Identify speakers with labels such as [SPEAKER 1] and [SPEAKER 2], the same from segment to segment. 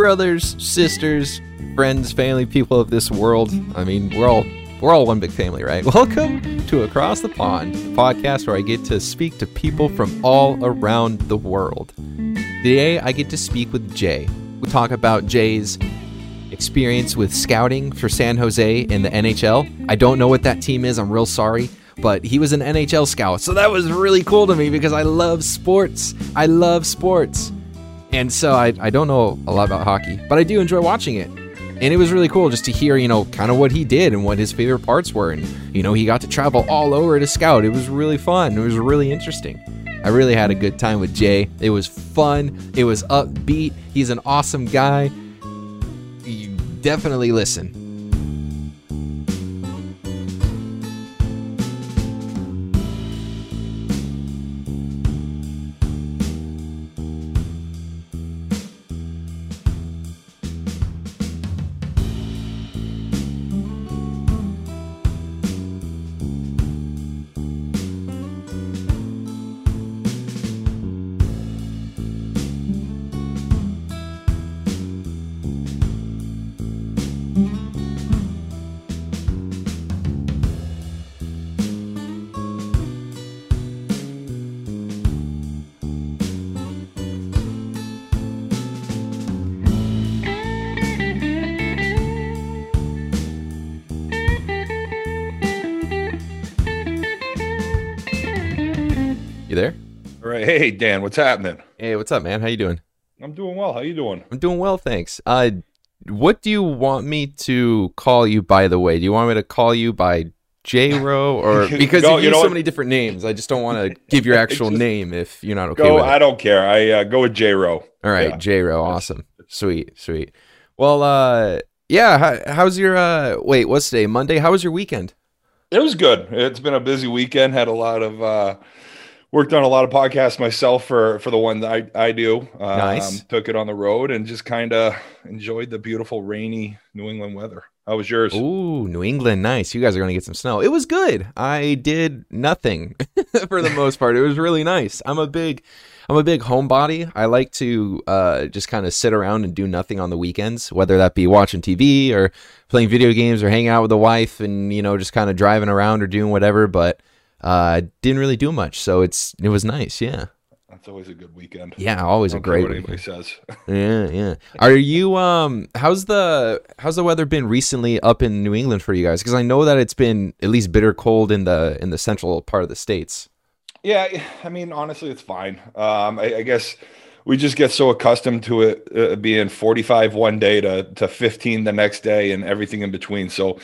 [SPEAKER 1] brothers, sisters, friends, family, people of this world. I mean, we're all we're all one big family, right? Welcome to Across the Pond, podcast where I get to speak to people from all around the world. Today, I get to speak with Jay. We talk about Jay's experience with scouting for San Jose in the NHL. I don't know what that team is. I'm real sorry but he was an NHL scout. So that was really cool to me because I love sports. I love sports. And so I, I don't know a lot about hockey, but I do enjoy watching it. And it was really cool just to hear, you know, kind of what he did and what his favorite parts were. And, you know, he got to travel all over to scout. It was really fun. It was really interesting. I really had a good time with Jay. It was fun. It was upbeat. He's an awesome guy. You definitely listen.
[SPEAKER 2] Hey, Dan, what's happening?
[SPEAKER 1] Hey, what's up, man? How you doing?
[SPEAKER 2] I'm doing well. How you doing?
[SPEAKER 1] I'm doing well, thanks. Uh, what do you want me to call you? By the way, do you want me to call you by J Ro or because
[SPEAKER 2] Go-
[SPEAKER 1] you
[SPEAKER 2] you
[SPEAKER 1] use
[SPEAKER 2] know
[SPEAKER 1] so
[SPEAKER 2] what?
[SPEAKER 1] many different names? I just don't want to give your actual
[SPEAKER 2] Just
[SPEAKER 1] name if you're not okay
[SPEAKER 2] Go.
[SPEAKER 1] with it.
[SPEAKER 2] I don't care. I uh, go with J Ro.
[SPEAKER 1] All right,
[SPEAKER 2] Yeah.
[SPEAKER 1] J Ro, awesome, sweet, sweet. Well, uh, yeah. How, how's your uh? Wait, what's today? Monday. How was your weekend?
[SPEAKER 2] It was good. It's been a busy weekend. Had a lot of uh, worked on a lot of podcasts myself for for the one that I I do. Um,
[SPEAKER 1] Nice.
[SPEAKER 2] Took it on the road and just kind of enjoyed the beautiful rainy New England weather. How was yours?
[SPEAKER 1] Ooh, New England, nice. You guys are gonna get some snow. It was good. I did nothing for the most part. It was really nice. I'm a big, I'm a big homebody. I like to uh, just kind of sit around and do nothing on the weekends, whether that be watching TV or playing video games or hanging out with the wife and you know just kind of driving around or doing whatever. But uh, didn't really do much, so it's it was nice. Yeah,
[SPEAKER 2] That's always a good weekend.
[SPEAKER 1] yeah, always a great
[SPEAKER 2] what
[SPEAKER 1] weekend.
[SPEAKER 2] says.
[SPEAKER 1] Yeah, yeah. Are you um how's the how's the weather been recently up in New England for you guys? Because I know that it's been at least bitter cold in the in the central part of the states.
[SPEAKER 2] Yeah, I mean, honestly, it's fine. Um, I, I guess we just get so accustomed to it uh, being 45 one day to, to 15 the next day and everything in between. So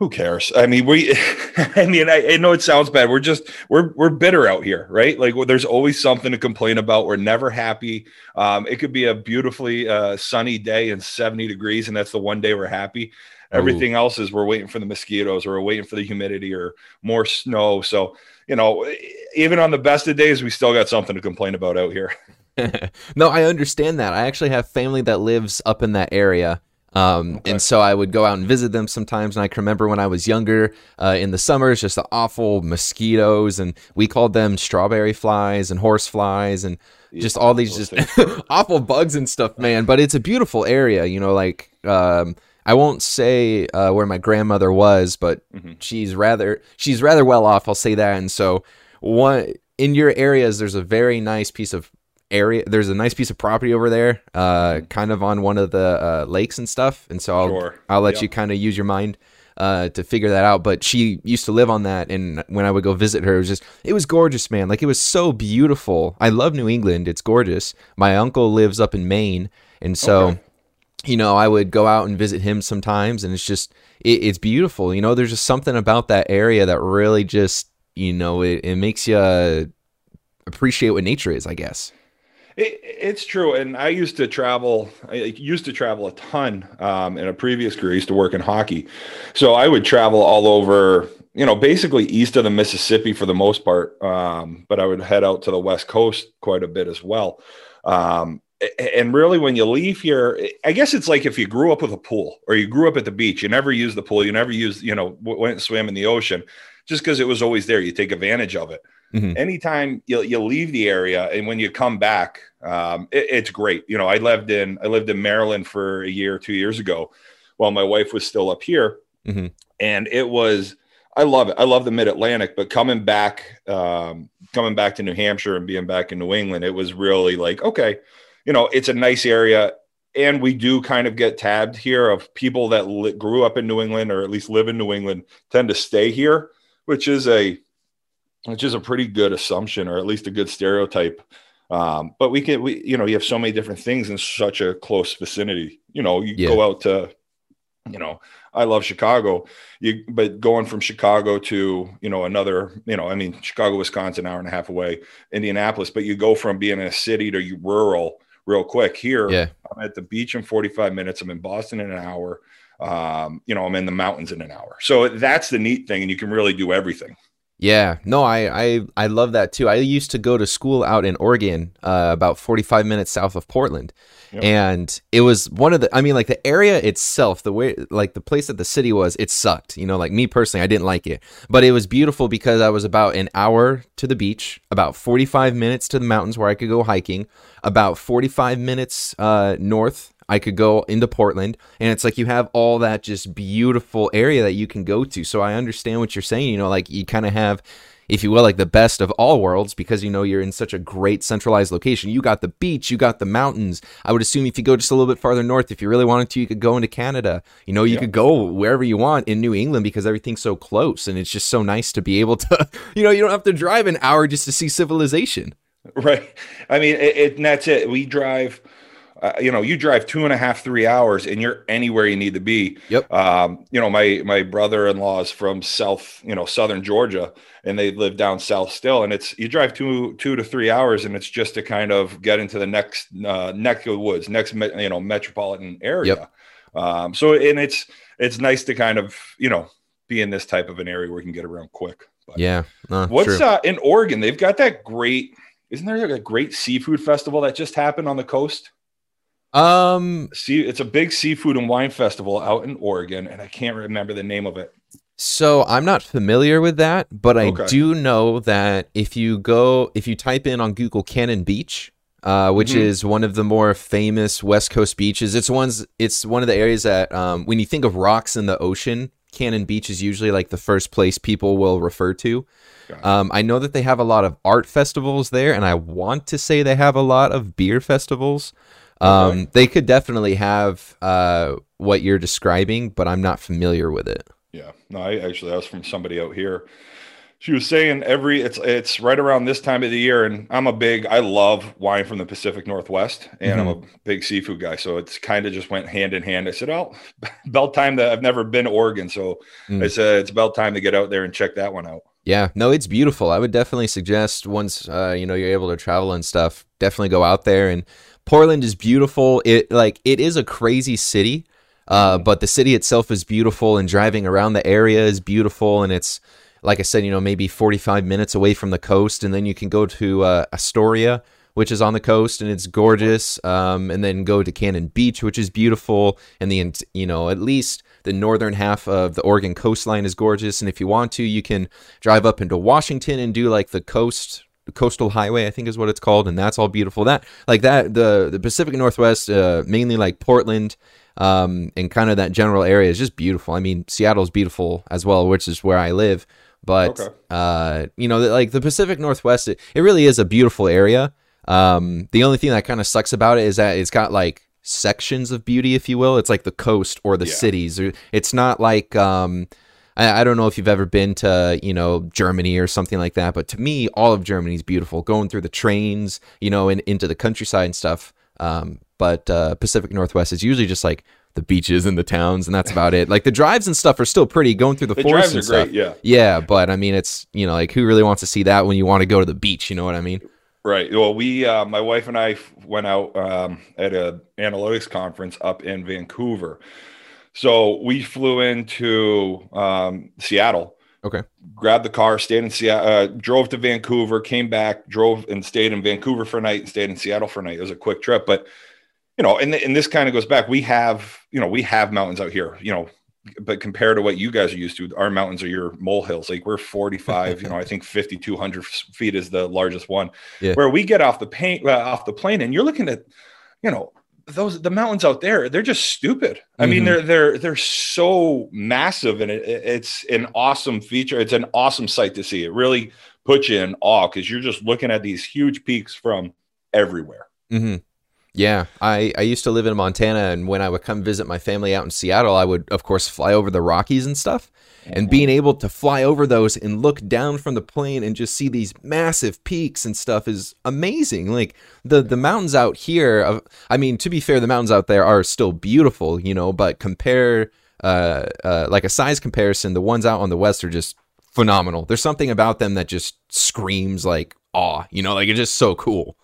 [SPEAKER 2] who cares? I mean, we, I mean, I, I know it sounds bad. We're just, we're, we're bitter out here, right? Like well, there's always something to complain about. We're never happy. Um, it could be a beautifully uh, sunny day and 70 degrees, and that's the one day we're happy. Everything else is we're waiting for the mosquitoes or we're waiting for the humidity or more snow. So, you know, even on the best of days, we still got something to complain about out here.
[SPEAKER 1] no, I understand that. I actually have family that lives up in that area. Um,
[SPEAKER 2] Okay.
[SPEAKER 1] and so I would go out and visit them sometimes. And I can remember when I was younger, uh, in the summers, just the awful mosquitoes, and we called them strawberry flies and horse flies, and just all these just awful bugs and stuff, man. But it's a beautiful area, you know. Like um, I won't say uh, where my grandmother was, but
[SPEAKER 2] Mhm.
[SPEAKER 1] she's rather she's rather well off. I'll say that. And so one in your areas, there's a very nice piece of area. There's a nice piece of property over there, uh, kind of on one of the uh, lakes and stuff. And so I'll
[SPEAKER 2] Sure.
[SPEAKER 1] I'll let
[SPEAKER 2] Yep.
[SPEAKER 1] you kind of use your mind uh, to figure that out. But she used to live on that, and when I would go visit her, it was just it was gorgeous, man. Like it was so beautiful. I love New England; it's gorgeous. My uncle lives up in Maine, and so.
[SPEAKER 2] Okay.
[SPEAKER 1] You know, I would go out and visit him sometimes, and it's just it, it's beautiful. You know, there's just something about that area that really just you know it, it makes you uh, appreciate what nature is. I guess.
[SPEAKER 2] It, it's true, and I used to travel. I used to travel a ton um, in a previous career. I used to work in hockey, so I would travel all over. You know, basically east of the Mississippi for the most part, um, but I would head out to the west coast quite a bit as well. Um, and really, when you leave here, I guess it's like if you grew up with a pool or you grew up at the beach, you never used the pool, you never used, you know, went and swam in the ocean, just because it was always there. You take advantage of it. Mm-hmm. anytime you, you leave the area and when you come back, um, it, it's great. You know, I lived in I lived in Maryland for a year, two years ago, while my wife was still up here, mm-hmm. and it was. I love it. I love the Mid Atlantic, but coming back, um, coming back to New Hampshire and being back in New England, it was really like, okay, you know, it's a nice area and we do kind of get tabbed here of people that li- grew up in New England or at least live in New England tend to stay here, which is a which is a pretty good assumption or at least a good stereotype. Um, but we can we you know you have so many different things in such a close vicinity. You know, you yeah. go out to you know I love Chicago. You but going from Chicago to you know another you know I mean Chicago, Wisconsin, hour and a half away, Indianapolis. But you go from being a city to rural real quick. Here,
[SPEAKER 1] yeah.
[SPEAKER 2] I'm at the beach in 45 minutes. I'm in Boston in an hour. Um, you know, I'm in the mountains in an hour. So that's the neat thing, and you can really do everything.
[SPEAKER 1] Yeah, no, I, I I love that too. I used to go to school out in Oregon, uh, about 45 minutes south of Portland, yep. and it was one of the. I mean, like the area itself, the way, like the place that the city was, it sucked. You know, like me personally, I didn't like it, but it was beautiful because I was about an hour to the beach, about 45 minutes to the mountains where I could go hiking, about 45 minutes uh, north I could go into Portland, and it's like you have all that just beautiful area that you can go to. So I understand what you're saying. You know, like you kind of have if you will, like the best of all worlds because you know you're in such a great centralized location. You got the beach, you got the mountains. I would assume if you go just a little bit farther north, if you really wanted to, you could go into Canada. You know, you yeah. could go wherever you want in New England because everything's so close and it's just so nice to be able to, you know, you don't have to drive an hour just to see civilization.
[SPEAKER 2] Right. I mean, it, it that's it. We drive uh, you know, you drive two and a half, three hours, and you're anywhere you need to be.
[SPEAKER 1] Yep.
[SPEAKER 2] Um, you know, my my brother-in-law is from South, you know, Southern Georgia, and they live down south still. And it's you drive two two to three hours, and it's just to kind of get into the next uh, neck of the woods, next you know metropolitan area. Yep. Um, so and it's it's nice to kind of you know be in this type of an area where you can get around quick.
[SPEAKER 1] But yeah.
[SPEAKER 2] No, what's uh, in Oregon? They've got that great. Isn't there like a great seafood festival that just happened on the coast?
[SPEAKER 1] Um,
[SPEAKER 2] see, it's a big seafood and wine festival out in Oregon, and I can't remember the name of it.
[SPEAKER 1] So I'm not familiar with that, but I okay. do know that if you go, if you type in on Google Cannon Beach, uh, which mm-hmm. is one of the more famous West Coast beaches, it's one's, it's one of the areas that um, when you think of rocks in the ocean, Cannon Beach is usually like the first place people will refer to. Um, I know that they have a lot of art festivals there, and I want to say they have a lot of beer festivals. Um, okay. They could definitely have uh, what you're describing, but I'm not familiar with it.
[SPEAKER 2] Yeah, no, I actually that was from somebody out here. She was saying every it's it's right around this time of the year, and I'm a big I love wine from the Pacific Northwest, and mm-hmm. I'm a mm-hmm. big seafood guy, so it's kind of just went hand in hand. I said, "Oh, about time that I've never been to Oregon, so mm. I said it's about time to get out there and check that one out."
[SPEAKER 1] Yeah, no, it's beautiful. I would definitely suggest once uh, you know you're able to travel and stuff, definitely go out there and Portland is beautiful. It like it is a crazy city, uh, but the city itself is beautiful, and driving around the area is beautiful, and it's like I said, you know, maybe 45 minutes away from the coast, and then you can go to uh, Astoria, which is on the coast, and it's gorgeous. Um, and then go to Cannon Beach, which is beautiful, and the you know at least the northern half of the Oregon coastline is gorgeous. And if you want to, you can drive up into Washington and do like the coast coastal highway i think is what it's called and that's all beautiful. That like that the the pacific northwest uh, mainly like portland um, and kind of that general area is just beautiful. I mean seattle's beautiful as well which is where i live but okay. uh, you know like the pacific northwest it, it really is a beautiful area. Um, the only thing that kind of sucks about it is that it's got like sections of beauty if you will. It's like the coast or the yeah. cities. It's not like um, I, I don't know if you've ever been to, you know, Germany or something like that, but to me, all of Germany is beautiful. Going through the trains, you know, and into the countryside and stuff. Um, but uh, Pacific Northwest is usually just like the beaches and the towns, and that's about it. Like the drives and stuff are still pretty going through the, the forest and stuff.
[SPEAKER 2] Great, yeah,
[SPEAKER 1] yeah, but I mean, it's you know, like who really wants to see that when you want to go to the beach? You know what I mean?
[SPEAKER 2] Right. Well, we, uh, my wife and I went out um, at a analytics conference up in Vancouver. So we flew into um, Seattle.
[SPEAKER 1] Okay.
[SPEAKER 2] Grabbed the car, stayed in Seattle, uh, drove to Vancouver, came back, drove and stayed in Vancouver for a night and stayed in Seattle for a night. It was a quick trip, but you know, and, and this kind of goes back. We have, you know, we have mountains out here, you know, but compared to what you guys are used to, our mountains are your molehills. Like we're 45, you know, I think 5,200 feet is the largest one. Yeah. Where we get off the paint uh, off the plane, and you're looking at, you know, those the mountains out there. They're just stupid. I mm-hmm. mean, they're they're they're so massive, and it, it's an awesome feature. It's an awesome sight to see. It really puts you in awe because you're just looking at these huge peaks from everywhere.
[SPEAKER 1] Mm-hmm. Yeah, I, I used to live in Montana, and when I would come visit my family out in Seattle, I would, of course, fly over the Rockies and stuff. And mm-hmm. being able to fly over those and look down from the plane and just see these massive peaks and stuff is amazing. Like the the mountains out here, I mean, to be fair, the mountains out there are still beautiful, you know. But compare, uh, uh, like a size comparison, the ones out on the west are just phenomenal. There's something about them that just screams like awe, you know, like it's just so cool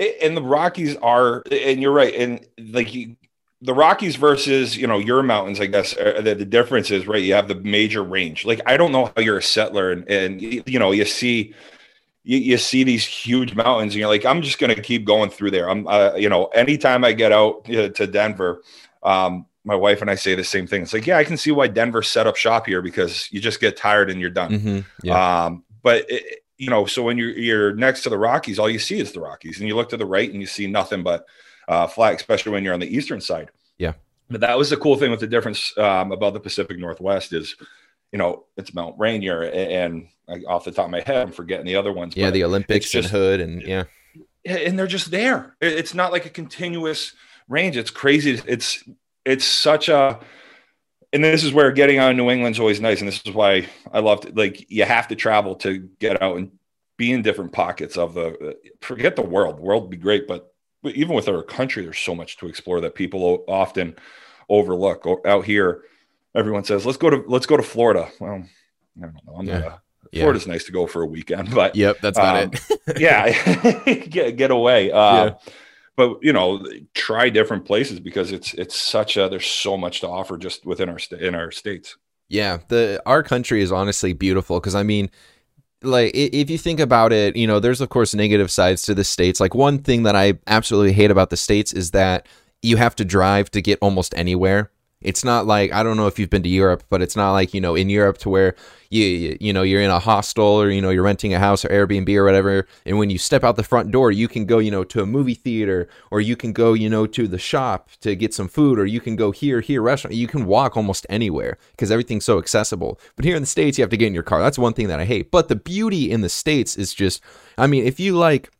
[SPEAKER 2] and the Rockies are, and you're right, and like you, the Rockies versus you know your mountains, I guess uh, the, the difference is right. You have the major range. Like I don't know how you're a settler, and, and you know you see you, you see these huge mountains, and you're like, I'm just going to keep going through there. I'm, uh, you know, anytime I get out you know, to Denver, um, my wife and I say the same thing. It's like, yeah, I can see why Denver set up shop here because you just get tired and you're done. Mm-hmm, yeah. Um, but it, you know, so when you're you're next to the Rockies, all you see is the Rockies, and you look to the right and you see nothing but uh, flat, especially when you're on the eastern side.
[SPEAKER 1] Yeah.
[SPEAKER 2] But that was the cool thing with the difference um, about the Pacific Northwest is, you know, it's Mount Rainier, and, and off the top of my head, I'm forgetting the other ones.
[SPEAKER 1] Yeah, the Olympics just, and Hood, and yeah,
[SPEAKER 2] and they're just there. It's not like a continuous range. It's crazy. It's it's such a and this is where getting out of New England's always nice, and this is why I loved to like you have to travel to get out and be in different pockets of the. Forget the world; the world would be great, but, even with our country, there's so much to explore that people often overlook. Out here, everyone says, "Let's go to let's go to Florida." Well, I don't know. I'm yeah. Not, yeah. Florida's nice to go for a weekend, but
[SPEAKER 1] yep, that's um,
[SPEAKER 2] it. yeah, get get away. Uh, yeah but you know try different places because it's it's such a there's so much to offer just within our state in our states.
[SPEAKER 1] Yeah the our country is honestly beautiful because i mean like if you think about it you know there's of course negative sides to the states. Like one thing that i absolutely hate about the states is that you have to drive to get almost anywhere it's not like I don't know if you've been to Europe, but it's not like you know in Europe to where you you know you're in a hostel or you know you're renting a house or Airbnb or whatever, and when you step out the front door, you can go you know to a movie theater or you can go you know to the shop to get some food or you can go here here restaurant. You can walk almost anywhere because everything's so accessible. But here in the states, you have to get in your car. That's one thing that I hate. But the beauty in the states is just, I mean, if you like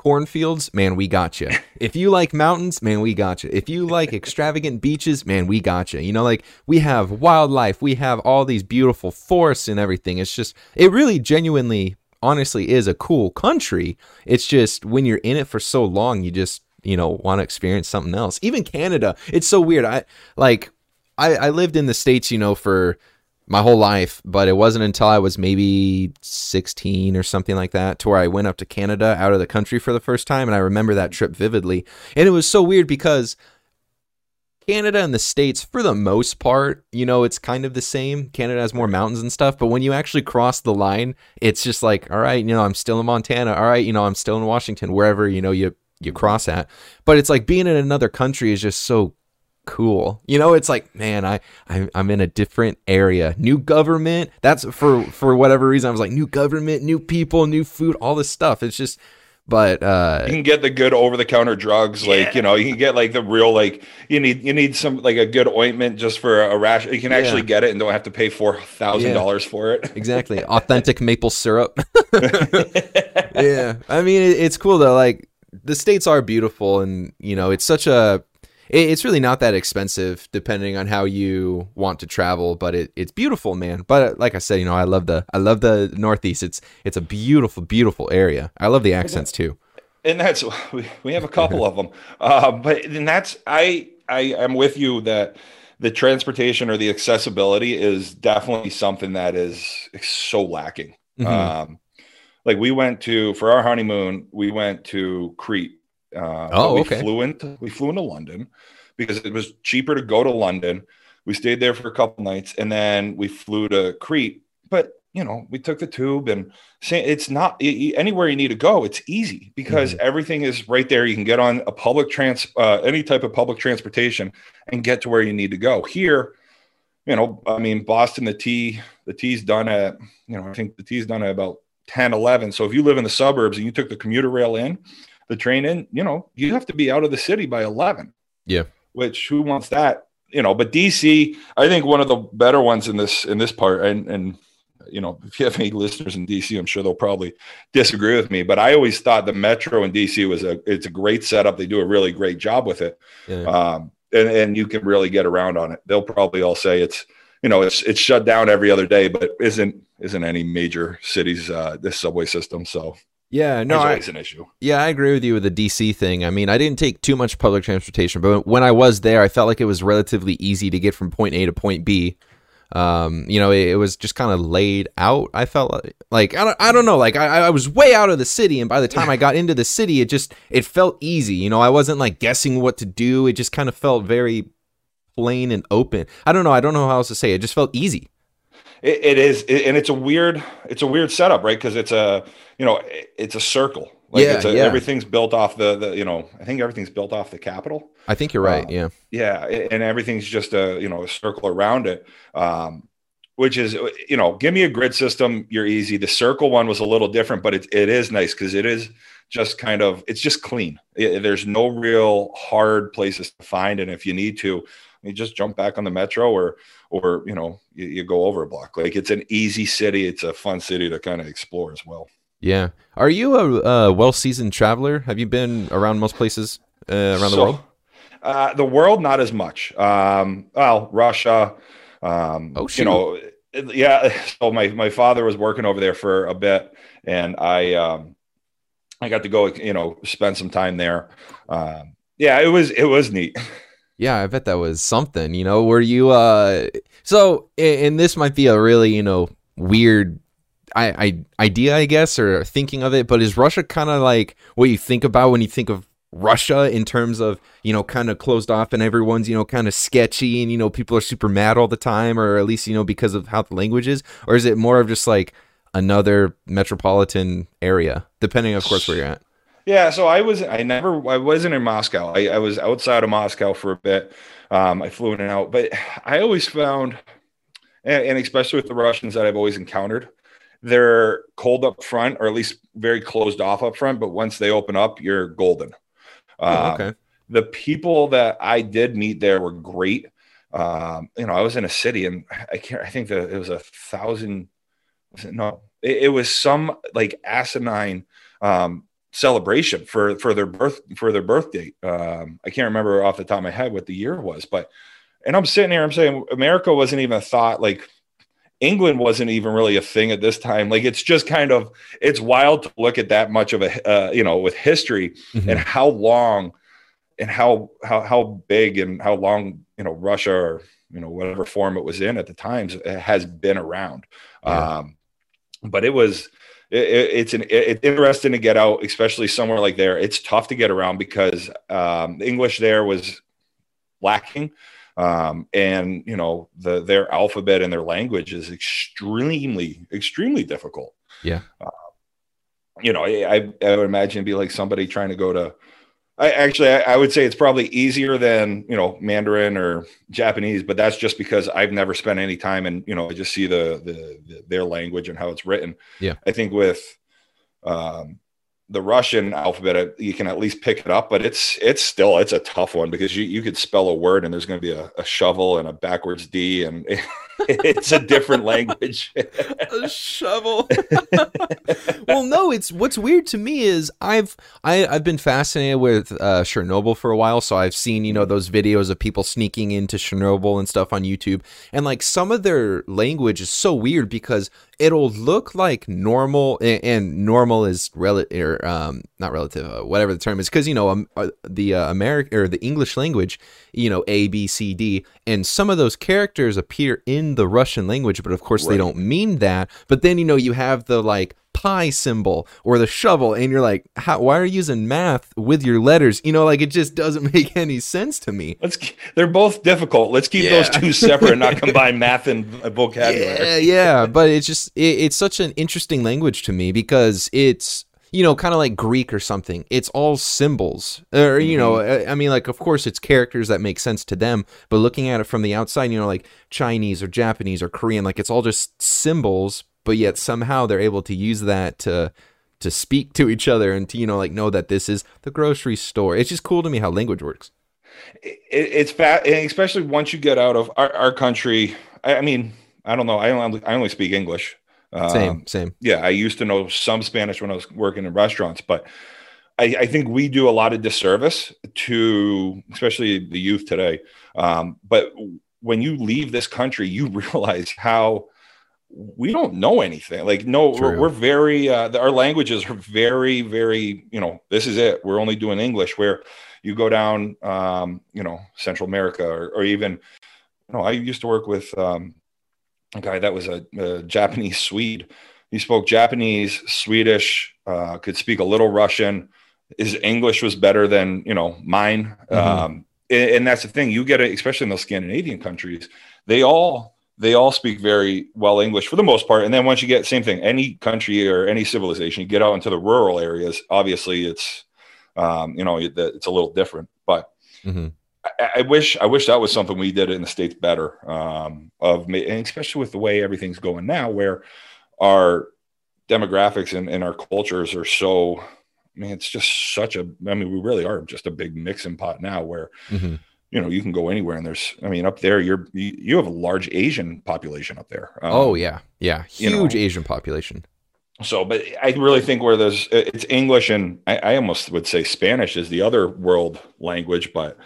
[SPEAKER 1] cornfields, man, we got you. If you like mountains, man, we got you. If you like extravagant beaches, man, we got you. You know, like we have wildlife, we have all these beautiful forests and everything. It's just, it really genuinely, honestly is a cool country. It's just when you're in it for so long, you just, you know, want to experience something else. Even Canada, it's so weird. I like, I, I lived in the States, you know, for my whole life, but it wasn't until I was maybe 16 or something like that to where I went up to Canada out of the country for the first time. And I remember that trip vividly. And it was so weird because Canada and the States, for the most part, you know, it's kind of the same. Canada has more mountains and stuff. But when you actually cross the line, it's just like, all right, you know, I'm still in Montana. All right, you know, I'm still in Washington, wherever, you know, you you cross at. But it's like being in another country is just so cool. You know, it's like, man, I, I I'm in a different area. New government. That's for for whatever reason. I was like, new government, new people, new food, all this stuff. It's just but uh
[SPEAKER 2] you can get the good over the counter drugs yeah. like you know you can get like the real like you need you need some like a good ointment just for a rash you can actually yeah. get it and don't have to pay four thousand yeah. dollars for it
[SPEAKER 1] exactly authentic maple syrup yeah i mean it, it's cool though like the states are beautiful and you know it's such a it's really not that expensive depending on how you want to travel but it, it's beautiful man. But like i said you know i love the i love the northeast. It's it's a beautiful beautiful area. I love the accents too.
[SPEAKER 2] And that's we, we have a couple of them uh, but then that's i i am with you that the transportation or the accessibility is definitely something that is so lacking. Mm-hmm. um, like we went to for our honeymoon we went to crete uh, oh, we okay. Flew into we flew into London because it was cheaper to go to London. We stayed there for a couple nights, and then we flew to Crete. But you know, we took the tube, and it's not anywhere you need to go. It's easy because mm-hmm. everything is right there. You can get on a public trans, uh, any type of public transportation, and get to where you need to go. Here, you know, I mean, Boston, the T, the T's done at, you know, I think the T's done at about 10, 11. So if you live in the suburbs and you took the commuter rail in, the train in, you know, you have to be out of the city by 11.
[SPEAKER 1] Yeah.
[SPEAKER 2] Which who wants that? You know, but DC, I think one of the better ones in this in this part, and and you know, if you have any listeners in DC, I'm sure they'll probably disagree with me. But I always thought the metro in DC was a it's a great setup. They do a really great job with it, yeah. um, and and you can really get around on it. They'll probably all say it's you know it's it's shut down every other day, but isn't isn't any major cities uh, this subway system. So
[SPEAKER 1] yeah, no,
[SPEAKER 2] always I, an issue.
[SPEAKER 1] Yeah, I agree with you with the DC thing. I mean, I didn't take too much public transportation, but when I was there, I felt like it was relatively easy to get from point A to point B. Um, you know, it, it was just kind of laid out. I felt like, like I don't, I don't know, like I, I was way out of the city, and by the time I got into the city, it just it felt easy. You know, I wasn't like guessing what to do. It just kind of felt very plain and open. I don't know. I don't know how else to say. It, it just felt easy
[SPEAKER 2] it, it is, it, and it's a weird, it's a weird setup, right? Because it's a, you know, it's a circle. Like
[SPEAKER 1] yeah,
[SPEAKER 2] a,
[SPEAKER 1] yeah.
[SPEAKER 2] everything's built off the, the, you know, I think everything's built off the capital.
[SPEAKER 1] I think you're right.
[SPEAKER 2] Um,
[SPEAKER 1] yeah.
[SPEAKER 2] Yeah. And everything's just a, you know, a circle around it. Um, which is, you know, give me a grid system. You're easy. The circle one was a little different, but it, it is nice because it is just kind of, it's just clean. It, there's no real hard places to find. And if you need to, you just jump back on the metro or, or you know you, you, go over a block. Like it's an easy city. It's a fun city to kind of explore as well.
[SPEAKER 1] Yeah. Are you a, a well-seasoned traveler? Have you been around most places uh, around so, the world?
[SPEAKER 2] uh, the world not as much. Um, well russia um, oh, shoot. you know yeah so my, my father was working over there for a bit and i um, i got to go you know spend some time there. Um, yeah it was it was neat
[SPEAKER 1] Yeah, I bet that was something. You know, were you uh so and this might be a really, you know, weird I, I idea, I guess, or thinking of it, but is Russia kind of like what you think about when you think of Russia in terms of, you know, kind of closed off and everyone's, you know, kind of sketchy and, you know, people are super mad all the time, or at least, you know, because of how the language is? Or is it more of just like another metropolitan area, depending, of course, where you're at?
[SPEAKER 2] Yeah, so I was I never I wasn't in Moscow. I, I was outside of Moscow for a bit. Um, I flew in and out, but I always found, and, and, especially with the Russians that I've always encountered, they're cold up front, or at least very closed off up front. But once they open up, you're golden. Oh, okay. Um, the people that I did meet there were great. Um, you know, I was in a city, and I can't. I think that it was a thousand. Was it, no, it, it was some like asinine um, celebration for for their birth for their birth date. Um, I can't remember off the top of my head what the year was, but and I'm sitting here, I'm saying America wasn't even a thought like England wasn't even really a thing at this time. Like it's just kind of it's wild to look at that much of a uh, you know with history mm-hmm. and how long and how how how big and how long you know Russia or you know whatever form it was in at the times has been around. Yeah. Um, but it was it, it's an it's interesting to get out, especially somewhere like there. It's tough to get around because um, English there was lacking, um, and you know the their alphabet and their language is extremely extremely difficult.
[SPEAKER 1] Yeah, uh,
[SPEAKER 2] you know, I, I would imagine it'd be like somebody trying to go to I actually I, would say it's probably easier than you know Mandarin or Japanese, but that's just because I've never spent any time and you know I just see the, the, the their language and how it's written.
[SPEAKER 1] Yeah,
[SPEAKER 2] I think with um, the Russian alphabet, uh, you can at least pick it up, but it's it's still it's a tough one because you you could spell a word and there's going to be a, a, shovel and a backwards D and it's a different language.
[SPEAKER 1] a shovel. well, no, it's what's weird to me is I've I, I've been fascinated with uh, Chernobyl for a while, so I've seen you know those videos of people sneaking into Chernobyl and stuff on YouTube, and like some of their language is so weird because it'll look like normal and, and normal is relative um not relative uh, whatever the term is because you know um, uh, the uh, american or the english language you know a b c d and some of those characters appear in the russian language but of course right. they don't mean that. But then you know you have the like pi symbol or the shovel and you're like how, why are you using math with your letters? You know like it just doesn't make any sense to me.
[SPEAKER 2] Let's they're both difficult. Let's keep yeah. those two separate and not combine math and vocabulary.
[SPEAKER 1] Yeah yeah but it's just it, it's such an interesting language to me because it's you know, kind of like Greek or something. It's all symbols. Or, you know,
[SPEAKER 2] Mm-hmm.
[SPEAKER 1] I I mean, like, of course, it's characters that make sense to them, but looking at it from the outside, you know, like Chinese or Japanese or Korean, like, it's all just symbols, but yet somehow they're able to use that to. To speak to each other and to you know like know that this is the grocery store. It's just cool to me how language works.
[SPEAKER 2] it, it's fat, especially once you get out of our, our country. I, I mean, I don't know. I only I only speak English. Um,
[SPEAKER 1] Same, same.
[SPEAKER 2] Yeah, I used to know some Spanish when I was working in restaurants, but I, I think we do a lot of disservice to, especially the youth today. Um, but when you leave this country, you realize how we don't know anything. Like, no, we're, we're very, uh, our languages are very, very, you know, this is it. We're only doing English. Where you go down, um, you know, Central America or, or even, you know, I used to work with um, guy that was a, a Japanese Swede. He spoke Japanese, Swedish, uh, could speak a little Russian. His English was better than you know mine.
[SPEAKER 1] Mhm.
[SPEAKER 2] Um, and, and that's the thing. You get it, especially in those Scandinavian countries. They all they all speak very well English for the most part. And then once you get same thing, any country or any civilization, you get out into the rural areas. Obviously, it's um, you know it- it's a little different, but.
[SPEAKER 1] hmm
[SPEAKER 2] I, I wish I wish that was something we did in the states better. Um, of and especially with the way everything's going now, where our demographics and, and our cultures are so. I mean, it's just such a. I mean, we really are just a big mixing pot now, where
[SPEAKER 1] hmm
[SPEAKER 2] you know you can go anywhere and there's. I mean, up there, you're you, you have a large Asian population up there. Um,
[SPEAKER 1] oh yeah, yeah,
[SPEAKER 2] you know.
[SPEAKER 1] huge Asian population.
[SPEAKER 2] So, but I really think where there's it's English and I, I almost would say Spanish is the other world language, but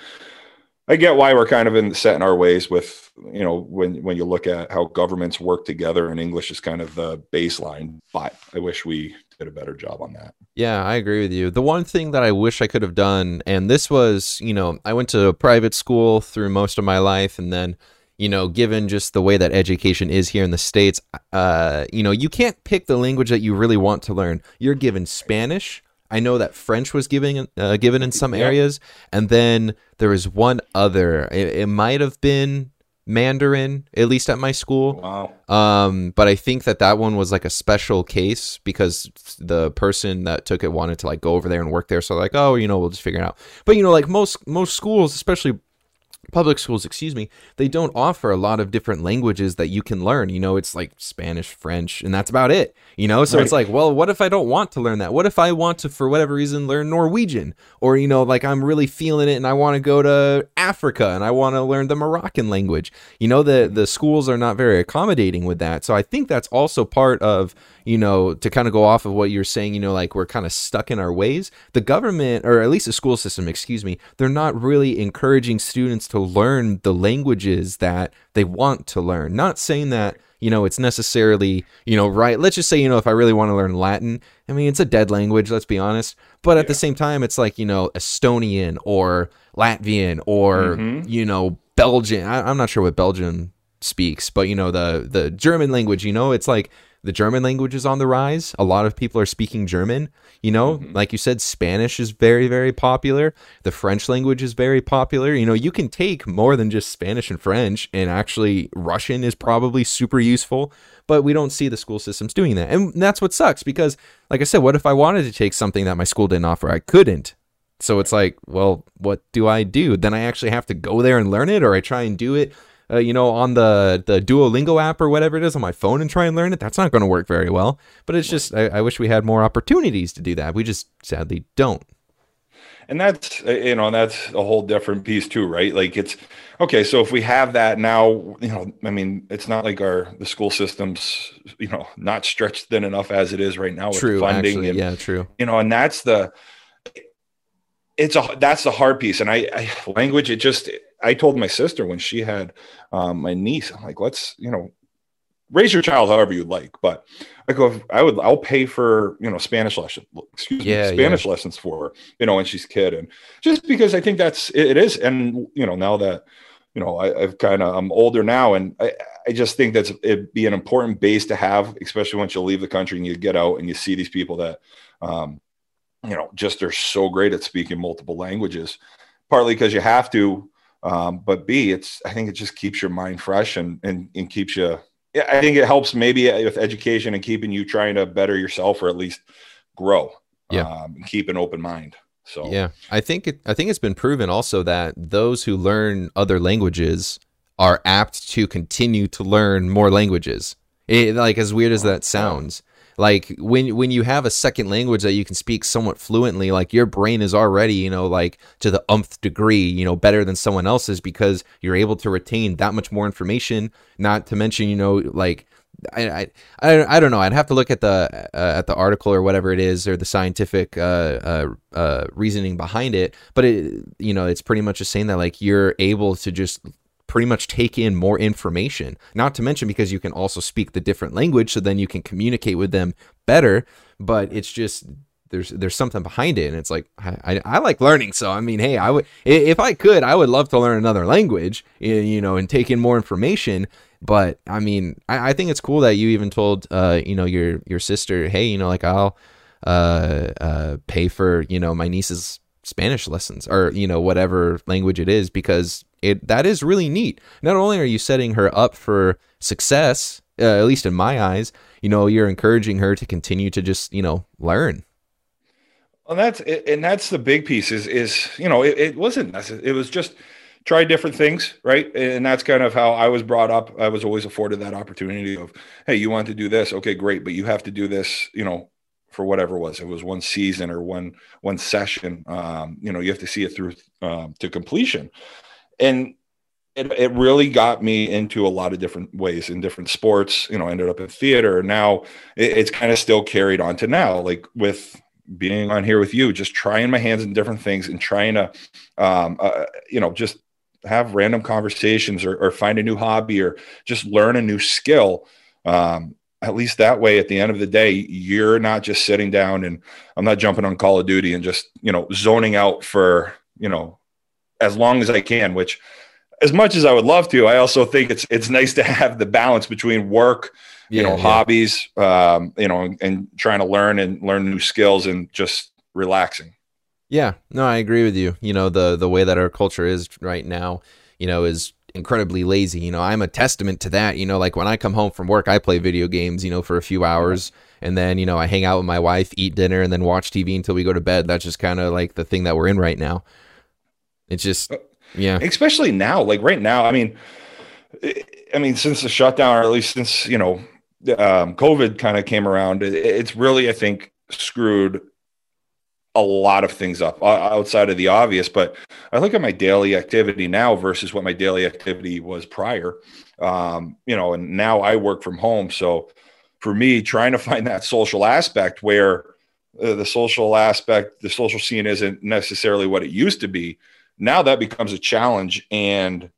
[SPEAKER 2] I get why we're kind of in set in our ways with you know when when you look at how governments work together and English is kind of the baseline. But I wish we did a better job on that.
[SPEAKER 1] Yeah, I agree with you. The one thing that I wish I could have done, and this was, you know, I went to a private school through most of my life, and then, you know, given just the way that education is here in the States, uh, you know, you can't pick the language that you really want to learn. You're given Spanish. I know that French was giving uh, given in some areas, and then there was one other. It, it might have been Mandarin, at least at my school.
[SPEAKER 2] Wow.
[SPEAKER 1] Um, but I think that that one was like a special case because the person that took it wanted to like go over there and work there. So like, oh, you know, we'll just figure it out. But you know, like most most schools, especially public schools, excuse me, they don't offer a lot of different languages that you can learn. You know, it's like Spanish, French, and that's about it. You know, so it's like, well, what if I don't want to learn that? What if I want to, for whatever reason, learn Norwegian? Or, you know, like I'm really feeling it and I want to go to Africa and I want to learn the Moroccan language. You know, the the schools are not very accommodating with that. So I think that's also part of, you know, to kind of go off of what you're saying, you know, like we're kind of stuck in our ways. The government, or at least the school system, excuse me, they're not really encouraging students to learn the languages that they want to learn. Not saying that, you know, it's necessarily, you know, right. Let's just say, you know, if I really want to learn Latin, I mean, it's a dead language, let's be honest. But at the same time, it's like, you know, Estonian or Latvian or,
[SPEAKER 2] Mhm.
[SPEAKER 1] you know, Belgian. I, I'm not sure what Belgian speaks, but, you know, the, the German language, you know, it's like the German language is on the rise. A lot of people are speaking German. You know, mm-hmm. like you said, Spanish is very, very popular. The French language is very popular. You know, you can take more than just Spanish and French, and actually, Russian is probably super useful, but we don't see the school systems doing that. And that's what sucks because, like I said, what if I wanted to take something that my school didn't offer? I couldn't. So it's like, well, what do I do? Then I actually have to go there and learn it, or I try and do it uh, you know, on the the Duolingo app or whatever it is on my phone and try and learn it. That's not going to work very well. But it's just, I, I wish we had more opportunities to do that. We just sadly don't.
[SPEAKER 2] and that's uh, you know that's a whole different piece too right like it's okay so if we have that now you know i mean it's not like our the school systems you know not stretched thin enough as it is right now with
[SPEAKER 1] True,
[SPEAKER 2] funding
[SPEAKER 1] actually,
[SPEAKER 2] and
[SPEAKER 1] yeah, true.
[SPEAKER 2] you know and that's the it's a that's the hard piece. And i, I language it just i told my sister when she had um, my niece i'm like let's you know raise your child however you'd like. But i go i would i'll pay for you know spanish lesson excuse
[SPEAKER 1] Yeah,
[SPEAKER 2] me spanish lessons for her you know when she's a kid. And just because i think that's it, it is. And you know now that you know I, i've kind of i'm older now and i i just think that's it'd be an important base to have especially once you leave the country and you get out and you see these people that um you know just are so great at speaking multiple languages partly because you have to um, but b it's i think it just keeps your mind fresh and and, and keeps you yeah, i think it helps maybe with education and keeping you trying to better yourself or at least grow Yeah. Um, keep an open mind. So
[SPEAKER 1] yeah, I think it, I think it's been proven also that those who learn other languages are apt to continue to learn more languages. It, like as weird as that sounds, like when when you have a second language that you can speak somewhat fluently, like your brain is already you know like to the umpth degree you know better than someone else's because you're able to retain that much more information. Not to mention you know like I, I, I don't know. I'd have to look at the uh, at the article or whatever it is or the scientific uh, uh, uh, reasoning behind it. But it, you know, it's pretty much just saying that like you're able to just pretty much take in more information. Not to mention because you can also speak the different language, so then you can communicate with them better. But it's just there's there's something behind it, and it's like I, I, like learning. So I mean, hey, I would if I could, I would love to learn another language, you know, and take in more information. But I mean, I, I think it's cool that you even told, uh, you know, your your sister, hey, you know, like I'll uh, uh, pay for, you know, my niece's Spanish lessons or you know whatever language it is because it that is really neat. Not only are you setting her up for success, uh, at least in my eyes, you know, you're encouraging her to continue to just you know learn.
[SPEAKER 2] Well, that's and that's the big piece is is you know it, it wasn't. It was just try different things, right? And that's kind of how I was brought up. I was always afforded that opportunity of, hey, you want to do this? Okay, great, but you have to do this, you know, for whatever it was. It was one season or one one session. Um, you know, you have to see it through um, to completion, and it, it really got me into a lot of different ways in different sports. You know, ended up in theater. Now it, it's kind of still carried on to now, like with being on here with you, just trying my hands in different things and trying to, um, uh, you know, just have random conversations or, or, find a new hobby or just learn a new skill. Um, at least that way, at the end of the day, you're not just sitting down and I'm not jumping on Call of Duty and just, you know, zoning out for, you know, as long as I can, which as much as I would love to, I also think it's, it's nice to have the balance between work, you yeah, know, yeah. hobbies, um, you know, and, and trying to learn and learn new skills and just relaxing.
[SPEAKER 1] Yeah, no, I agree with you. You know, the the way that our culture is right now, you know, is incredibly lazy. You know, I'm a testament to that. You know, like when I come home from work, I play video games, you know, for a few hours and then, you know, I hang out with my wife, eat dinner and then watch TV until we go to bed. That's just kind of like the thing that we're in right now. It's just uh, yeah.
[SPEAKER 2] Especially now, like right now, I mean I mean since the shutdown or at least since, you know, um, COVID kind of came around, it's really I think screwed a lot of things up outside of the obvious. But I look at my daily activity now versus what my daily activity was prior. Um, you know, and now I work from home. So for me, trying to find that social aspect where uh, the social aspect, the social scene isn't necessarily what it used to be. Now that becomes a challenge. And,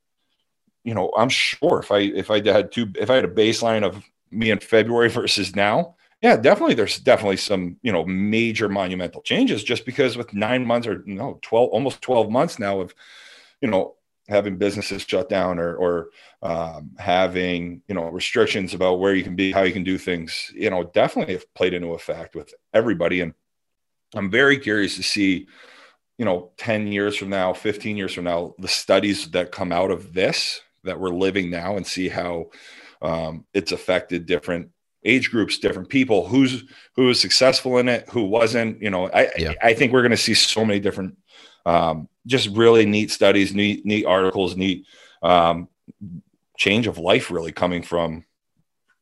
[SPEAKER 2] you know, I'm sure if I, if I had two, if I had a baseline of me in February versus now, yeah, definitely. There's definitely some, you know, major monumental changes just because with nine months or no, 12, almost 12 months now of, you know, having businesses shut down or, or um, having, you know, restrictions about where you can be, how you can do things, you know, definitely have played into effect with everybody. And I'm very curious to see, you know, 10 years from now, 15 years from now, the studies that come out of this that we're living now and see how um, it's affected different age groups, different people, who's who was successful in it, who wasn't. You know, I yeah. I think we're going to see so many different, um, just really neat studies, neat neat articles, neat um, change of life, really coming from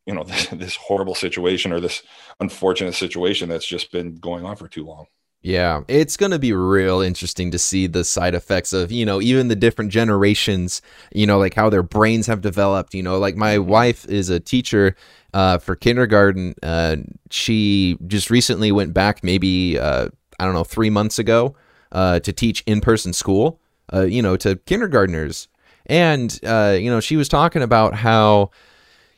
[SPEAKER 2] you know this, this horrible situation or this unfortunate situation that's just been going on for too long.
[SPEAKER 1] Yeah, it's going to be real interesting to see the side effects of, you know, even the different generations, you know, like how their brains have developed. You know, like my wife is a teacher uh, for kindergarten. Uh, she just recently went back, maybe uh, I don't know, three months ago, uh, to teach in-person school. Uh, you know, to kindergartners, and uh, you know, she was talking about how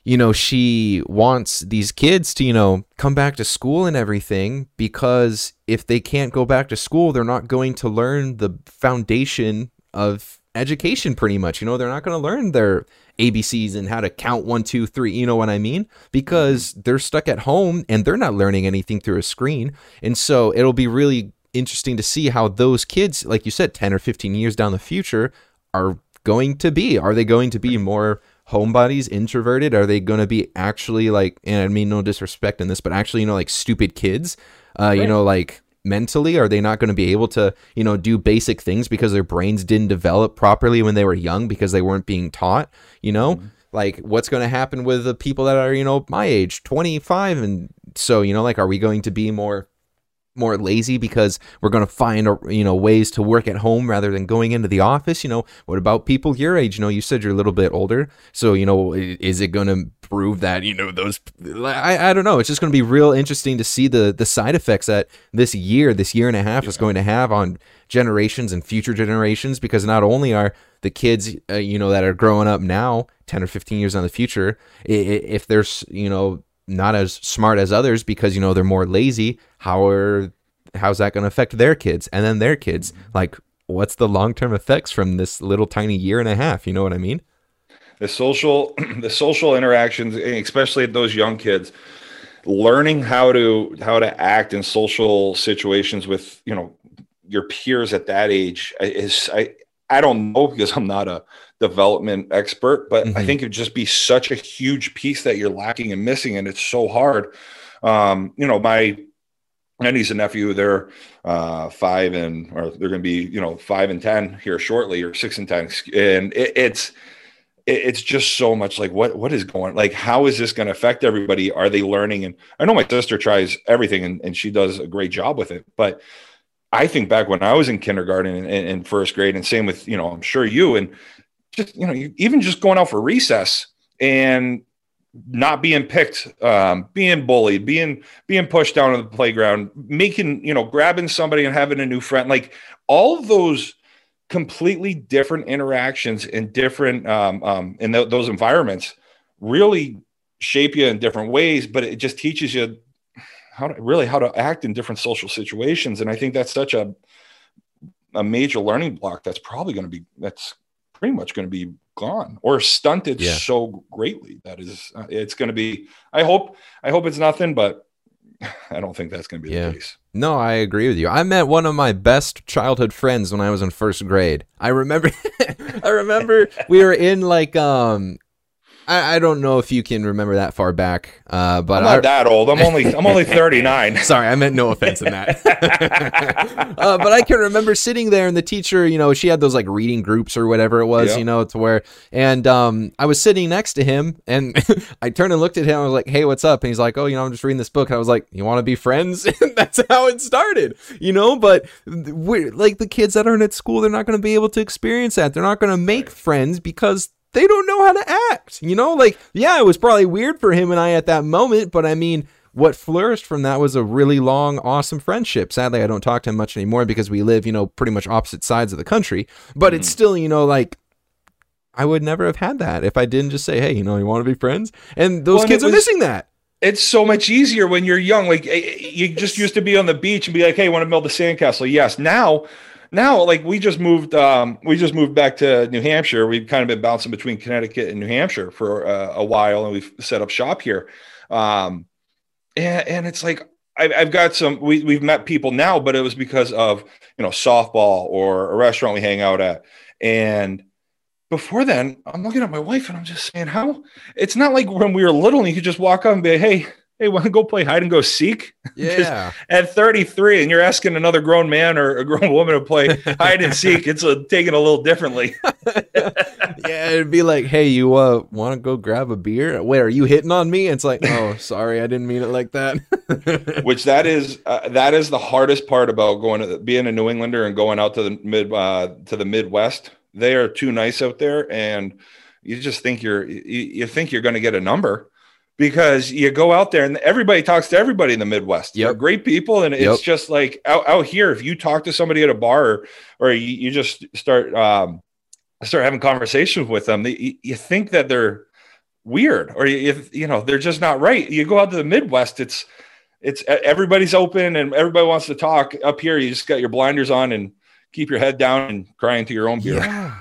[SPEAKER 1] you know, she wants these kids to, you know, come back to school and everything because if they can't go back to school, they're not going to learn the foundation of education pretty much. You know, they're not going to learn their ABCs and how to count one, two, three. You know what I mean? Because mm-hmm. they're stuck at home and they're not learning anything through a screen. And so it'll be really interesting to see how those kids, like you said, 10 or 15 years down the future, are going to be. Are they going to be more homebodies, introverted? Are they going to be actually like, and I mean no disrespect in this, but actually, you know, like stupid kids? Uh, right. You know, like mentally? Are they not going to be able to, you know, do basic things because their brains didn't develop properly when they were young because they weren't being taught, you know? Mm-hmm. Like what's going to happen with the people that are, you know, my age, 25 and so, you know, like are we going to be more more lazy because we're going to find you know ways to work at home rather than going into the office you know? What about people your age? You know you said you're a little bit older. So you know is it going to prove that you know those I, I don't know. It's just going to be real interesting to see the the side effects that this year this year and a half yeah. is going to have on generations and future generations because not only are the kids uh, you know that are growing up now 10 or 15 years on the future if there's you know not as smart as others because you know they're more lazy how are how's that going to affect their kids and then their kids? Like what's the long-term effects from this little tiny year and a half? You know what i mean?
[SPEAKER 2] The social the social interactions eh, especially those young kids learning how to how to act in social situations with you know your peers at that age is i i don't know because i'm not a development expert, but mm-hmm. I think it'd just be such a huge piece that you're lacking and missing, and it's so hard. Um, you know, my my niece and nephew, they're uh, five and or they're going to be you know five and ten here shortly, or six and ten, and it, it's it's just so much like what what is going like how is this going to affect everybody are they learning and i know my sister tries everything and, and she does a great job with it but i think back when i was in kindergarten and, and first grade and same with you know i'm sure you and just you know even just going out for recess and not being picked um, being bullied being being pushed down on the playground making you know grabbing somebody and having a new friend like all those completely different interactions in different um, um, in th- those environments really shape you in different ways but it just teaches you how to really how to act in different social situations and i think that's such a a major learning block that's probably going to be that's pretty much going to be gone or stunted yeah. so greatly that is uh, it's going to be i hope i hope it's nothing but i don't think that's going to be yeah. the case
[SPEAKER 1] no i agree with you i met one of my best childhood friends when i was in first grade i remember i remember we were in like um I, I don't know if you can remember that far back, uh, but
[SPEAKER 2] I'm not I, that old. I'm only I'm only 39.
[SPEAKER 1] Sorry, I meant no offense in that. uh, but I can remember sitting there, and the teacher, you know, she had those like reading groups or whatever it was, you know, to where, and um, I was sitting next to him, and I turned and looked at him. I was like, "Hey, what's up?" And he's like, "Oh, you know, I'm just reading this book." I was like, "You want to be friends?" And that's how it started, you know. But we're like the kids that aren't at school, they're not going to be able to experience that. They're not going to make friends because they don't know how to act. You know, like, yeah, it was probably weird for him and I at that moment, but I mean, what flourished from that was a really long, awesome friendship. Sadly, I don't talk to him much anymore because we live, you know, pretty much opposite sides of the country. But mm. it's still, you know, like I would never have had that if I didn't just say, hey, you know, you want to be friends? And those well, kids are missing that.
[SPEAKER 2] It's so much easier when you're young. Like you just used to be on the beach and be like, hey, want to build a sandcastle? Yes. Now now like we just moved um, we just moved back to new hampshire. We've kind of been bouncing between connecticut and new hampshire for uh, a while and we've set up shop here. Um, and, and it's like I've, I've got some we, we've met people now but it was because of you know softball or a restaurant we hang out at. And before then i'm looking at my wife and i'm just saying how? It's not like when we were little and you could just walk up and be hey hey, want to go play hide and go seek?
[SPEAKER 1] Yeah.
[SPEAKER 2] at 33, and you're asking another grown man or a grown woman to play hide and seek, it's a, taken a little differently.
[SPEAKER 1] yeah, it'd be like, hey, you uh, want to go grab a beer? Wait, are you hitting on me? It's like, oh, sorry, I didn't mean it like that.
[SPEAKER 2] Which that is uh, that is the hardest part about going to being a New Englander and going out to the mid uh, to the Midwest. They are too nice out there, and you just think you're you, you think you're going to get a number because you go out there and everybody talks to everybody in the Midwest. Yep. They're great people. And yep. it's just like out, out, here, if you talk to somebody at a bar or, or you, you just start, um, start having conversations with them, they, you think that they're weird or you, you know, they're just not right. You go out to the Midwest, it's, it's everybody's open and everybody wants to talk up here. You just got your blinders on and keep your head down and cry into your own beer.
[SPEAKER 1] Yeah.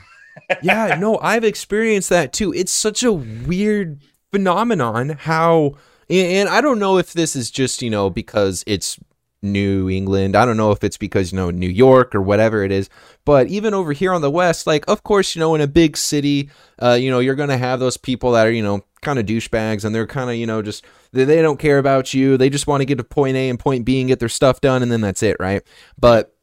[SPEAKER 1] yeah, no, I've experienced that too. It's such a weird phenomenon how and I don't know if this is just, you know, because it's New England. I don't know if it's because, you know, New York or whatever it is, but even over here on the West, like, of course, you know, in a big city, uh, you know, you're going to have those people that are, you know, kind of douchebags and they're kind of, you know, just, they, they don't care about you. They just want to get to point A and point B and get their stuff done, and then that's it, right? But,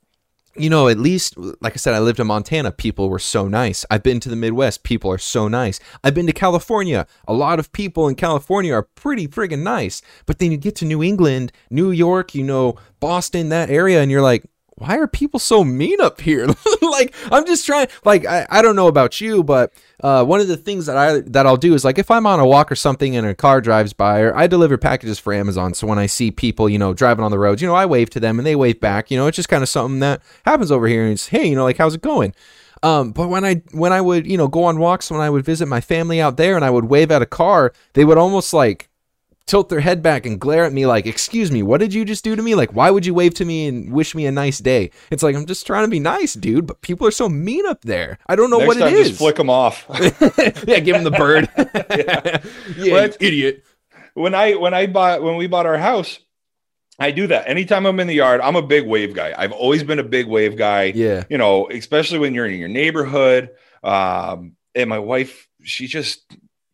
[SPEAKER 1] you know, at least, like I said, I lived in Montana. People were so nice. I've been to the Midwest. People are so nice. I've been to California. A lot of people in California are pretty friggin' nice. But then you get to New England, New York, you know, Boston, that area, and you're like, why are people so mean up here? like, I'm just trying, like, I, I don't know about you, but uh, one of the things that I that I'll do is like if I'm on a walk or something and a car drives by, or I deliver packages for Amazon. So when I see people, you know, driving on the roads, you know, I wave to them and they wave back. You know, it's just kind of something that happens over here. And it's hey, you know, like how's it going? Um, but when I when I would you know go on walks when I would visit my family out there and I would wave at a car, they would almost like tilt their head back and glare at me like, "Excuse me, what did you just do to me? Like, why would you wave to me and wish me a nice day?" It's like I'm just trying to be nice, dude, but people are so mean up there. I don't know
[SPEAKER 2] Next
[SPEAKER 1] what
[SPEAKER 2] time,
[SPEAKER 1] it is.
[SPEAKER 2] just flick them off.
[SPEAKER 1] yeah, give them the bird. yeah, you
[SPEAKER 2] What?
[SPEAKER 1] idiot.
[SPEAKER 2] when I when I bought when we bought our house, I do that. Anytime I'm in the yard, I'm a big wave guy. I've always been a big wave guy.
[SPEAKER 1] Yeah,
[SPEAKER 2] You know, especially when you're in your neighborhood. Um, and my wife, she just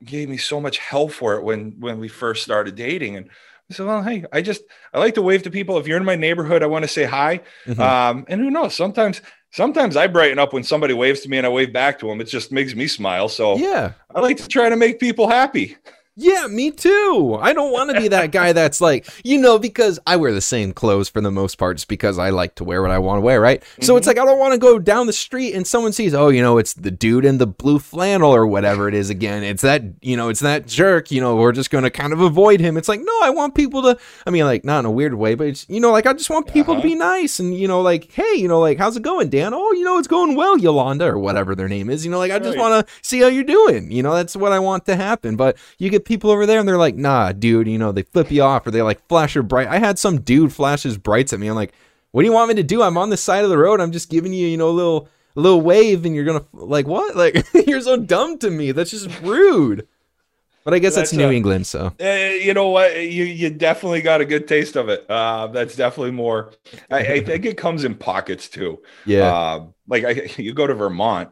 [SPEAKER 2] gave me so much hell for it when when we first started dating. And I said, well, hey, I just I like to wave to people. If you're in my neighborhood, I want to say hi.
[SPEAKER 1] Mhm.
[SPEAKER 2] Um, and who knows? Sometimes sometimes I brighten up when somebody waves to me and I wave back to them. It just makes me smile. So
[SPEAKER 1] yeah.
[SPEAKER 2] I like to try to make people happy.
[SPEAKER 1] Yeah, me too. I don't want to be that guy that's like, you know, because I wear the same clothes for the most part, just because I like to wear what I want to wear, right? So it's like I don't want to go down the street and someone sees, oh, you know, it's the dude in the blue flannel or whatever it is again. It's that, you know, it's that jerk. You know, we're just going to kind of avoid him. It's like, no, I want people to. I mean, like not in a weird way, but it's, you know, like I just want people to
[SPEAKER 2] Uh-huh.
[SPEAKER 1] be nice and you know, like, hey, you know, like how's it going, Dan? Oh, you know, it's going well, Yolanda or whatever their name is. You know, like I just
[SPEAKER 2] Right.
[SPEAKER 1] want to see how you're doing. You know, that's what I want to happen. But you get people over there and they're like, nah, dude, you know, they flip you off or they like flash your bright. I had some dude flash his brights at me. I'm like, what do you want me to do? I'm on the side of the road. I'm just giving you, you know, a little a little wave and you're gonna like what? Like you're so dumb to me. That's just rude. But I guess that's,
[SPEAKER 2] That's
[SPEAKER 1] New
[SPEAKER 2] a-
[SPEAKER 1] England, so
[SPEAKER 2] Uh, you know what? You you definitely got a good taste of it. Uh, that's definitely more. I, I think it comes in pockets too.
[SPEAKER 1] yeah.
[SPEAKER 2] Uh, like I, you go to Vermont,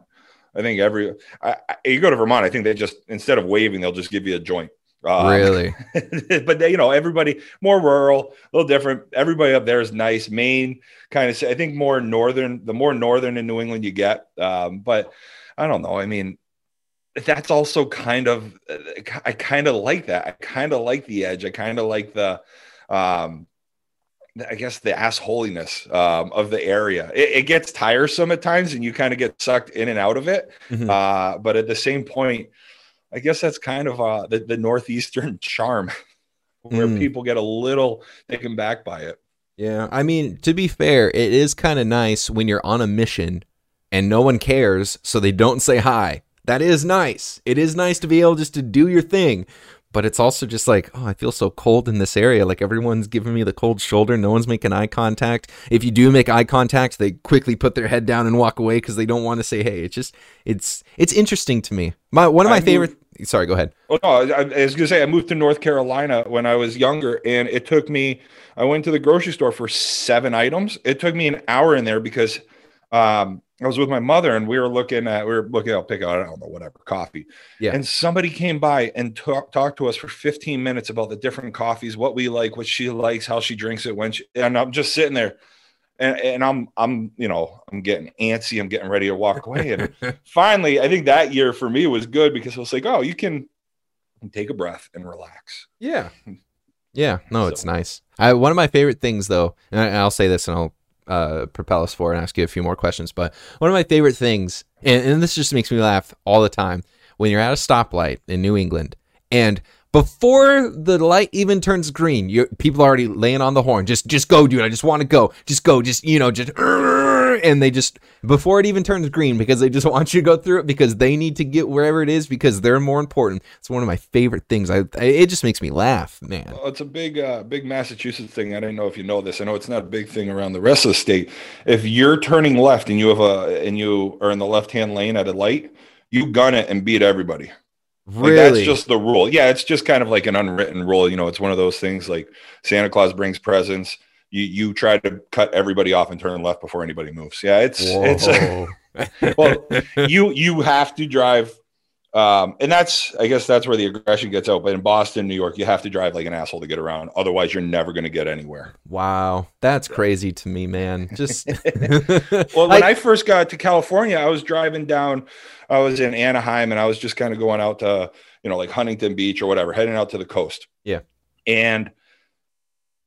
[SPEAKER 2] I think every I, I, you go to Vermont, I think they just instead of waving, they'll just give you a joint. Um,
[SPEAKER 1] really?
[SPEAKER 2] but they, you know, everybody more rural, a little different. Everybody up there is nice. Maine kind of, I think more northern. The more northern in New England you get, um, but I don't know. I mean, that's also kind of, I kind of like that. I kind of like the edge. I kind of like the, um, I guess the assholiness um, of the area. It, it gets tiresome at times, and you kind of get sucked in and out of it.
[SPEAKER 1] Mhm.
[SPEAKER 2] Uh, but at the same point, I guess that's kind of uh, the, the northeastern charm, where
[SPEAKER 1] Mm.
[SPEAKER 2] people get a little taken back by it.
[SPEAKER 1] Yeah, I mean, to be fair, it is kind of nice when you're on a mission and no one cares, so they don't say hi. That is nice. It is nice to be able just to do your thing. But it's also just like, oh, I feel so cold in this area. Like everyone's giving me the cold shoulder. No one's making eye contact. If you do make eye contact, they quickly put their head down and walk away because they don't want to say hey. It's just, it's, it's interesting to me. My one of my
[SPEAKER 2] I
[SPEAKER 1] favorite. Sorry, go ahead.
[SPEAKER 2] Oh no, I, I was gonna say I moved to North Carolina when I was younger, and it took me. I went to the grocery store for seven items. It took me an hour in there because um, I was with my mother, and we were looking at we were looking at pick out I don't know whatever coffee.
[SPEAKER 1] Yeah.
[SPEAKER 2] And somebody came by and talk, talked to us for 15 minutes about the different coffees, what we like, what she likes, how she drinks it, when she. And I'm just sitting there. And, and I'm I'm you know I'm getting antsy I'm getting ready to walk away and finally I think that year for me was good because I was like oh you can take a breath and relax
[SPEAKER 1] Yeah. Yeah, no, it's nice. I, one of my favorite things, though, and I, I'll say this and I'll uh, propel us forward and ask you a few more questions, but one of my favorite things, and, and this just makes me laugh all the time, when you're at a stoplight in New England and before the light even turns green, you people are already laying on the horn. Just, just go, dude. I just want to go. Just go. Just, you know, just, and they just before it even turns green because they just want you to go through it because they need to get wherever it is because they're more important. It's one of my favorite things. I, I it just makes me laugh, man.
[SPEAKER 2] Well, it's a big, uh, big Massachusetts thing. I don't know if you know this. I know it's not a big thing around the rest of the state. If you're turning left and you have a and you are in the left hand lane at a light, you gun it and beat everybody. Like,
[SPEAKER 1] Really?
[SPEAKER 2] that's just the rule. Yeah, it's just kind of like an unwritten rule. You know, it's one of those things like Santa Claus brings presents. You you try to cut everybody off and turn left before anybody moves. Yeah, it's Whoa. it's well, you you have to drive um, and that's, I guess that's where the aggression gets out. But in Boston, New York, you have to drive like an asshole to get around. Otherwise, you're never going to get anywhere.
[SPEAKER 1] Wow. That's crazy to me, man. Just,
[SPEAKER 2] well, when I, I first got to California, I was driving down, I was in Anaheim and I was just kind of going out to, you know, like Huntington Beach or whatever, heading out to the coast.
[SPEAKER 1] Yeah.
[SPEAKER 2] And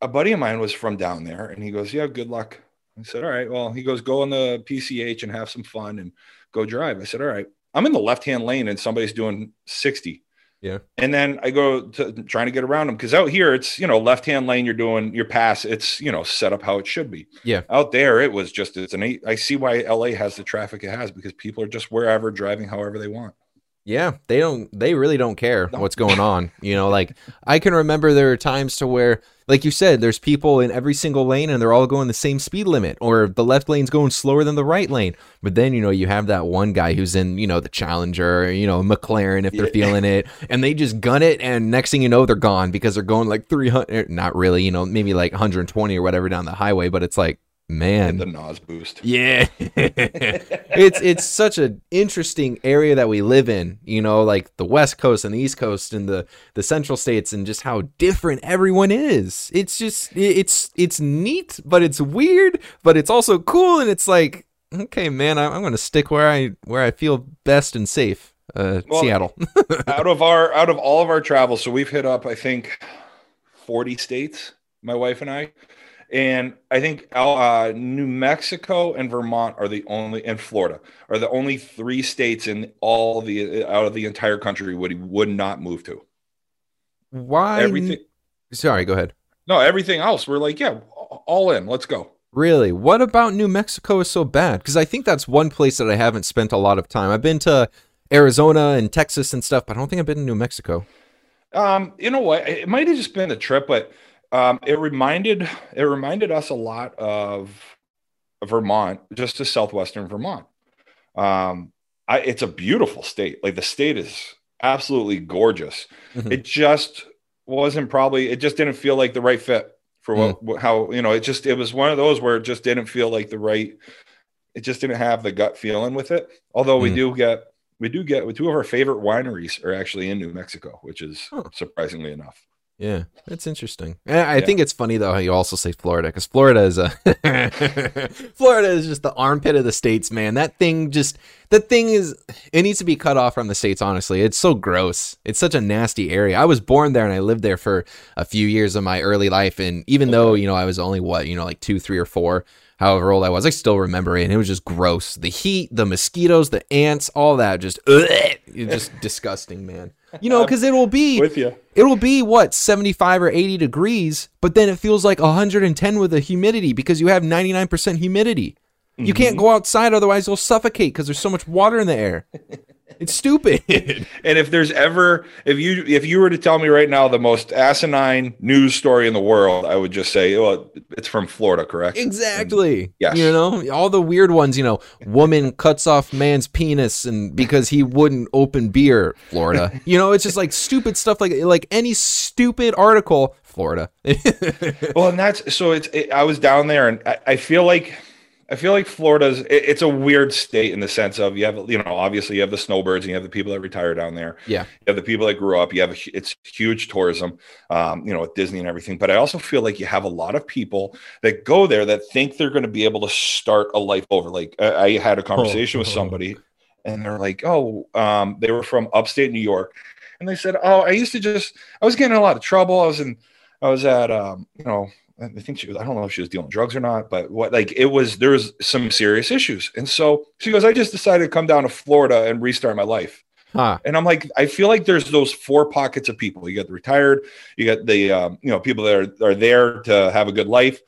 [SPEAKER 2] a buddy of mine was from down there and he goes, Yeah, good luck. I said, All right. Well, he goes, Go on the PCH and have some fun and go drive. I said, All right. I'm in the left hand lane and somebody's doing 60.
[SPEAKER 1] Yeah.
[SPEAKER 2] And then I go to trying to get around them because out here it's, you know, left hand lane, you're doing your pass. It's, you know, set up how it should be.
[SPEAKER 1] Yeah.
[SPEAKER 2] Out there, it was just, it's an eight. I see why LA has the traffic it has because people are just wherever driving however they want.
[SPEAKER 1] Yeah, they don't they really don't care what's going on. You know, like I can remember there are times to where like you said there's people in every single lane and they're all going the same speed limit or the left lane's going slower than the right lane. But then, you know, you have that one guy who's in, you know, the Challenger, you know, McLaren if they're yeah. feeling it and they just gun it and next thing you know they're gone because they're going like 300 er, not really, you know, maybe like 120 or whatever down the highway, but it's like man.
[SPEAKER 2] The nos boost.
[SPEAKER 1] Yeah. It's it's such an interesting area that we live in you know like the west coast and the east coast and the the central states and just how different everyone is. It's just it's it's neat but it's weird but it's also cool and it's like okay man i'm, I'm gonna stick where i where i feel best and safe uh well, seattle.
[SPEAKER 2] out of our out of all of our travels so we've hit up i think 40 states my wife and i and I think uh, New Mexico and Vermont are the only, and Florida are the only three states in all the out of the entire country would he would not move to.
[SPEAKER 1] Why? Everything. Sorry, go ahead.
[SPEAKER 2] No, everything else we're like, yeah, all in. Let's go.
[SPEAKER 1] Really? What about New Mexico is so bad? Because I think that's one place that I haven't spent a lot of time. I've been to Arizona and Texas and stuff, but I don't think I've been to New Mexico.
[SPEAKER 2] Um, you know what? It might have just been a trip, but um, it reminded it reminded us a lot of Vermont, just to southwestern Vermont. Um, I, it's a beautiful state. Like the state is absolutely gorgeous. Mm-hmm. It just wasn't probably. It just didn't feel like the right fit for what, mm. how you know. It just it was one of those where it just didn't feel like the right. It just didn't have the gut feeling with it. Although we mm. do get we do get two of our favorite wineries are actually in New Mexico, which is huh. surprisingly enough.
[SPEAKER 1] Yeah, that's interesting. Eh, I yeah. think it's funny though how you also say Florida because Florida is a Florida is just the armpit of the states, man. That thing just that thing is it needs to be cut off from the states. Honestly, it's so gross. It's such a nasty area. I was born there and I lived there for a few years of my early life, and even okay. though you know I was only what you know like two, three, or four, however old I was, I still remember it. And it was just gross. The heat, the mosquitoes, the ants, all that just, ugh, just disgusting, man. You know, because it will be
[SPEAKER 2] with you.
[SPEAKER 1] It'll be what seventy five or eighty degrees, but then it feels like hundred and ten with the humidity because you have ninety nine percent humidity. Mm-hmm. You can't mm-hmm. go outside, otherwise you'll suffocate because there's so much water in the air. It's stupid.
[SPEAKER 2] and if there's ever if you if you were to tell me right now the most asinine news story in the world, I would just say, well, it's from Florida, correct?
[SPEAKER 1] Exactly. And, yes. You know, all the weird ones, you know, woman cuts off man's penis and because he wouldn't open beer, Florida. you know, it's just like stupid stuff like like any stupid article, Florida.
[SPEAKER 2] well, and that's so it's it, I was down there and I, I feel like I feel like Florida's it, it's a weird state in the sense of you have you know obviously you have the snowbirds and you have the people that retire down there.
[SPEAKER 1] Yeah,
[SPEAKER 2] you have the people that grew up. You have a, it's huge tourism, um, you know, with Disney and everything. But I also feel like you have a lot of people that go there that think they're going to be able to start a life over. Like I, I had a conversation oh, with somebody, and they're like, "Oh, um, they were from upstate New York," and they said, "Oh, I used to just I was getting a lot of trouble. I was in." I was at um, you know I think she was, I don't know if she was dealing drugs or not, but what like it was, there was some serious issues. And so she goes, I just decided to come down to Florida and restart my life. Huh. And I'm like, I feel like there's those four pockets of people. You got the retired, you got the, um, you know, people that are, are there to have a good life.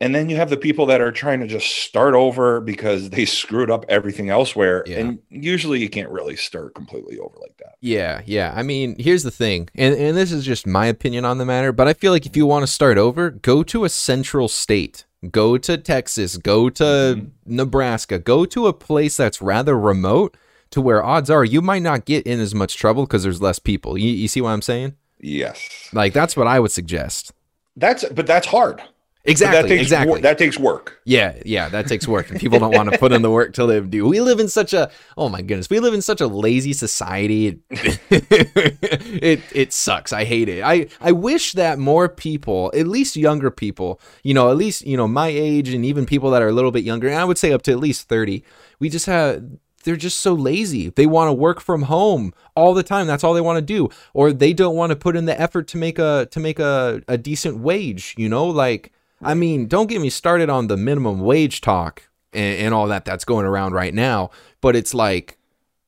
[SPEAKER 2] And then you have the people that are trying to just start over because they screwed up everything elsewhere. Yeah. And usually you can't really start completely over like that.
[SPEAKER 1] Yeah, yeah. I mean, here's the thing, and, and this is just my opinion on the matter, but I feel like if you want to start over, go to a central state. Go to Texas, go to mm-hmm. Nebraska, go to a place that's rather remote to where odds are you might not get in as much trouble because there's less people. You, you see what I'm saying?
[SPEAKER 2] Yes.
[SPEAKER 1] Like that's what I would suggest.
[SPEAKER 2] That's but that's hard
[SPEAKER 1] Exactly.
[SPEAKER 2] that takes
[SPEAKER 1] exactly.
[SPEAKER 2] that takes work.
[SPEAKER 1] Yeah, yeah, that takes work, and people don't want to put in the work till they do. We live in such a oh my goodness, we live in such a lazy society. it it sucks. I hate it. I I wish that more people, at least younger people, you know, at least you know my age, and even people that are a little bit younger, and I would say up to at least thirty, we just have. They're just so lazy. They want to work from home all the time. That's all they want to do, or they don't want to put in the effort to make a to make a, a decent wage. You know, like I mean, don't get me started on the minimum wage talk and, and, all that that's going around right now. But it's like,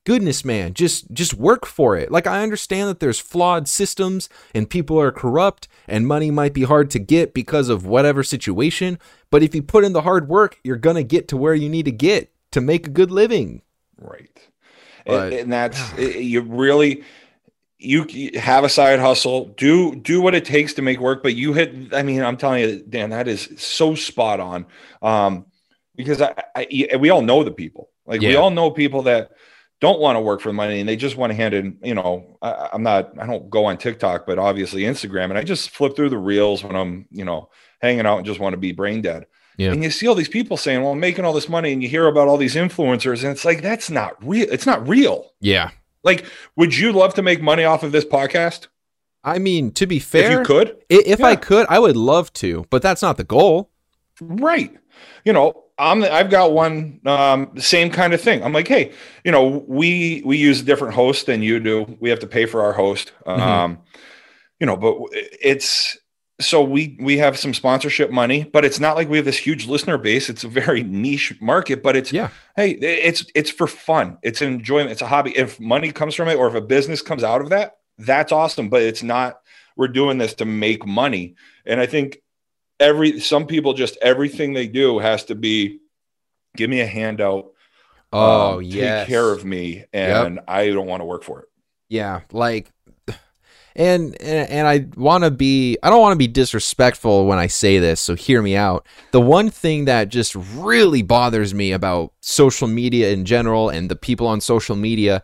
[SPEAKER 1] goodness, man, just just work for it. Like I understand that there's flawed systems and people are corrupt and money might be hard to get because of whatever situation. But if you put in the hard work, you're gonna get to where you need to get to make a good living.
[SPEAKER 2] Right. But, and, and that's you really you have a side hustle do do what it takes to make work but you hit i mean i'm telling you dan that is so spot on um because i, I we all know the people like yeah. we all know people that don't want to work for money and they just want to hand in you know I, i'm not i don't go on tiktok but obviously instagram and i just flip through the reels when i'm you know hanging out and just want to be brain dead yeah. And you see all these people saying, "Well, I'm making all this money," and you hear about all these influencers, and it's like that's not real. It's not real.
[SPEAKER 1] Yeah,
[SPEAKER 2] like, would you love to make money off of this podcast?
[SPEAKER 1] I mean, to be fair,
[SPEAKER 2] if you could,
[SPEAKER 1] if yeah. I could, I would love to, but that's not the goal.
[SPEAKER 2] Right. You know, I'm I've got one um, same kind of thing. I'm like, hey, you know, we we use a different host than you do. We have to pay for our host. Mm-hmm. Um, you know, but it's so we we have some sponsorship money, but it's not like we have this huge listener base. It's a very niche market, but it's
[SPEAKER 1] yeah.
[SPEAKER 2] Hey, it's it's for fun. It's an enjoyment. It's a hobby. If money comes from it, or if a business comes out of that, that's awesome. But it's not. We're doing this to make money, and I think every some people just everything they do has to be give me a handout.
[SPEAKER 1] Oh um, yes.
[SPEAKER 2] take care of me, and yep. I don't want to work for it.
[SPEAKER 1] Yeah, like and and, I want to be I don't want to be disrespectful when I say this, so hear me out. The one thing that just really bothers me about social media in general and the people on social media,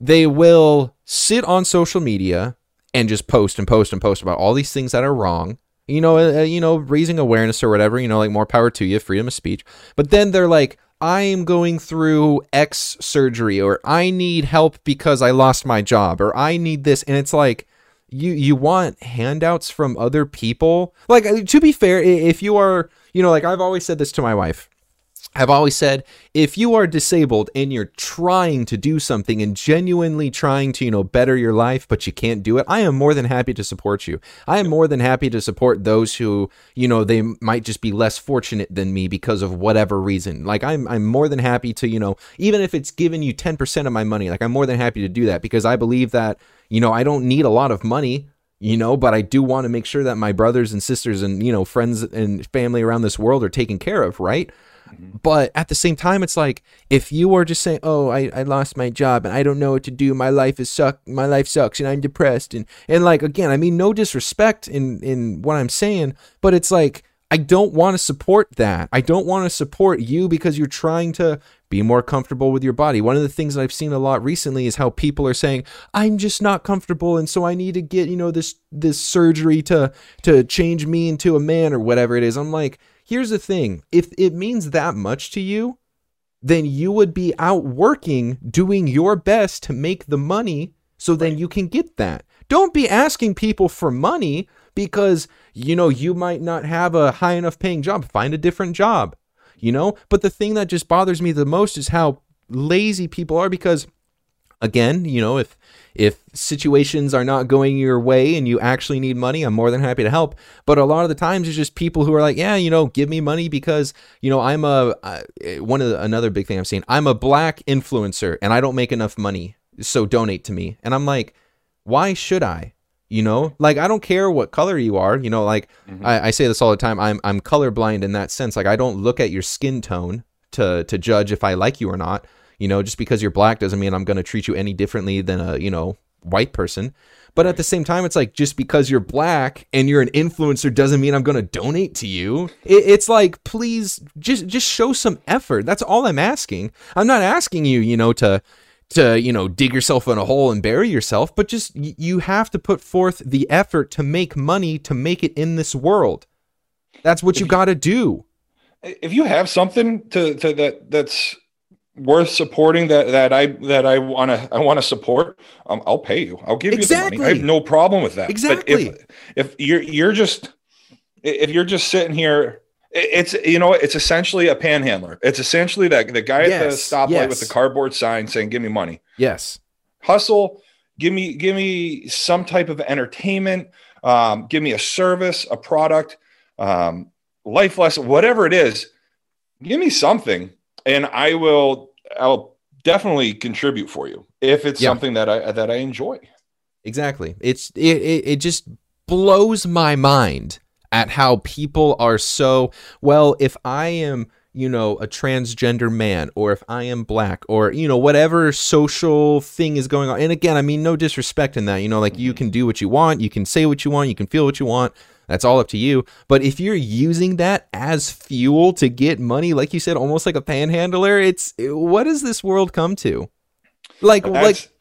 [SPEAKER 1] they will sit on social media and just post and post and post about all these things that are wrong. You know, uh, you know, raising awareness or whatever, you know, like more power to you, freedom of speech. But then they're like, I am going through X surgery, or I need help because I lost my job, or I need this. And it's like, you you want handouts from other people like uh, to be fair if you are you know like i've always said this to my wife I've always said if you are disabled and you're trying to do something and genuinely trying to, you know, better your life, but you can't do it, I am more than happy to support you. I am more than happy to support those who, you know, they might just be less fortunate than me because of whatever reason. Like I'm I'm more than happy to, you know, even if it's giving you 10% of my money, like I'm more than happy to do that because I believe that you know, I don't need a lot of money, you know, but I do want to make sure that my brothers and sisters and, you know, friends and family around this world are taken care of, right? Mm-hmm. But at the same time, it's like if you are just saying, "Oh, I, I lost my job and I don't know what to do. My life is suck. My life sucks and I'm depressed." And and like again, I mean, no disrespect in in what I'm saying, but it's like I don't want to support that. I don't want to support you because you're trying to be more comfortable with your body. One of the things that I've seen a lot recently is how people are saying, "I'm just not comfortable and so I need to get, you know, this this surgery to to change me into a man or whatever it is." I'm like, "Here's the thing. If it means that much to you, then you would be out working doing your best to make the money so then you can get that. Don't be asking people for money because you know you might not have a high enough paying job. Find a different job you know? But the thing that just bothers me the most is how lazy people are because again, you know, if if situations are not going your way and you actually need money, I'm more than happy to help. But a lot of the times, it's just people who are like, yeah, you know, give me money because you know I'm a uh, one of the, another big thing I'm seeing. I'm a black influencer and I don't make enough money, so donate to me. And I'm like, why should I? You know? Like i don't care what color you are you know like mm-hmm. I, I, say this all the time i'm i'm colorblind in that sense. Like i don't look at your skin tone to to judge if i like you or not you know? Just because you're black doesn't mean i'm going to treat you any differently than a you know white person. But at the same time it's like just because you're black and you're an influencer doesn't mean i'm going to donate to you. It, it's like please just just show some effort. That's all i'm asking. I'm not asking you you know to to you know dig yourself in a hole and bury yourself but just you have to put forth the effort to make money to make it in this world That's what you got to do.
[SPEAKER 2] If you have something to, to that that's worth supporting that that I that I want to I want to support, um, I'll pay you. I'll give
[SPEAKER 1] exactly.
[SPEAKER 2] you the money. I have no problem with that.
[SPEAKER 1] Exactly.
[SPEAKER 2] But if if you're you're just if you're just sitting here it's you know it's essentially a panhandler. It's essentially that the guy yes, at the stoplight yes. with the cardboard sign saying "Give me money."
[SPEAKER 1] Yes.
[SPEAKER 2] Hustle. Give me give me some type of entertainment. Um, give me a service, a product, um, life lesson, whatever it is. Give me something, and I will. I'll definitely contribute for you if it's yeah. something that I that I enjoy.
[SPEAKER 1] Exactly. It's it, it, it just blows my mind at how people are so well if i am you know a transgender man or if i am black or you know whatever social thing is going on. And again i mean no disrespect in that you know like you mm-hmm. can do what you want you can say what you want you can feel what you want. That's all up to you. But if you're using that as fuel to get money like you said almost like a panhandler it's what does this world come to? Like That's, like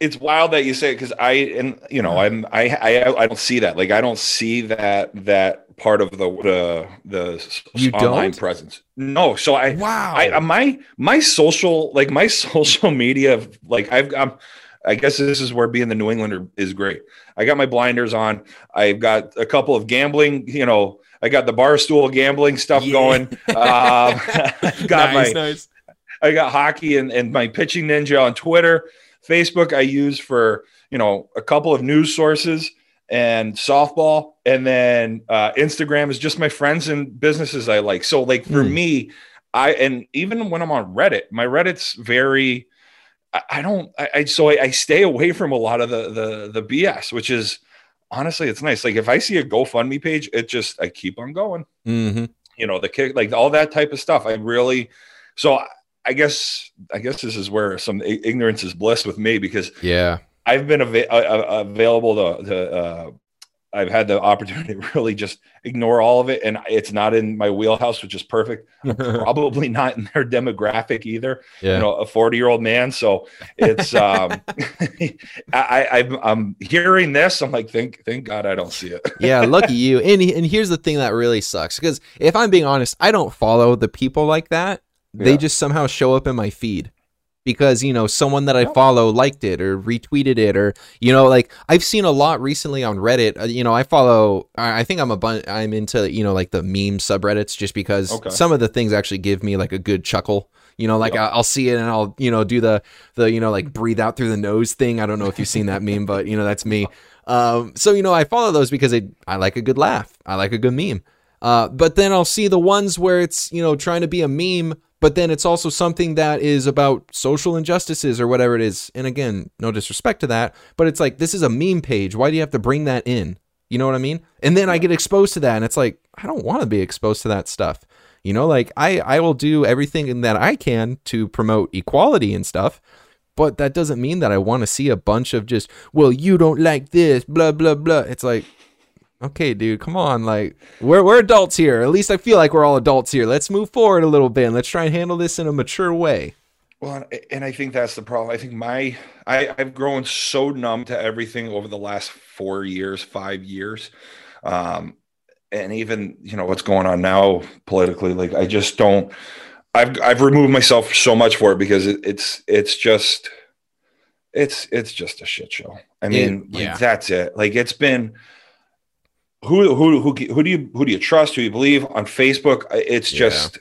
[SPEAKER 2] it's wild that you say it because I and you know I'm I, I I don't see that like I don't see that that part of the the the
[SPEAKER 1] you online don't?
[SPEAKER 2] presence. No, so I
[SPEAKER 1] wow
[SPEAKER 2] I uh, my my social like my social media like I've I'm, I guess this is where being the New Englander is great. I got my blinders on. I've got a couple of gambling, you know, I got the barstool gambling stuff yeah. going. Um, got nice, my nice. I got hockey and, and my pitching ninja on Twitter. Facebook I use for you know a couple of news sources and softball, and then uh, Instagram is just my friends and businesses I like. So like for mm. me, I and even when I'm on Reddit, my Reddit's very. I, I don't. I, I so I, I, stay away from a lot of the the the BS, which is honestly it's nice. Like if I see a GoFundMe page, it just I keep on going.
[SPEAKER 1] Mm-hmm.
[SPEAKER 2] You know the kick, like all that type of stuff. I really so I guess I guess this is where some ignorance is blessed with me because
[SPEAKER 1] yeah,
[SPEAKER 2] I've been av- available to, to uh, I've had the opportunity to really just ignore all of it, and it's not in my wheelhouse, which is perfect. probably not in their demographic either.
[SPEAKER 1] Yeah.
[SPEAKER 2] You know, a forty-year-old man. So it's um, I, I I'm hearing this. I'm like, thank thank God I don't see it.
[SPEAKER 1] yeah, lucky you. And and here's the thing that really sucks because if I'm being honest, I don't follow the people like that they just somehow show up in my feed because you know someone that I follow liked it or retweeted it or you know like I've seen a lot recently on Reddit. Uh, you know, I follow. I think I'm a bun- I'm into you know like the meme subreddits just because okay. some of the things actually give me like a good chuckle. You know, like I'll see it and I'll you know do the the you know like breathe out through the nose thing. I don't know if you've seen that meme, but you know that's me. Um, so you know I follow those because I I like a good laugh. I like a good meme. Uh, but then I'll see the ones where it's you know trying to be a meme but then it's also something that is about social injustices or whatever it is. And again, no disrespect to that, but it's like this is a meme page. Why do you have to bring that in? You know what I mean? And then I get exposed to that and it's like I don't want to be exposed to that stuff. You know, like I I will do everything that I can to promote equality and stuff, but that doesn't mean that I want to see a bunch of just, well, you don't like this, blah blah blah. It's like okay, dude, come on. Like, we're, we're adults here. At least I feel like we're all adults here. Let's move forward a little bit and let's try and handle this in a mature way.
[SPEAKER 2] Well, and I think that's the problem. I think my I, I've grown so numb to everything over the last four years, five years, um, and even you know what's going on now politically. Like I just don't. I've I've removed myself so much for it because it, it's it's just it's it's just a shit show. I mean, it, yeah. like, that's it. Like it's been who who who who do you who do you trust? Who you believe on Facebook? It's just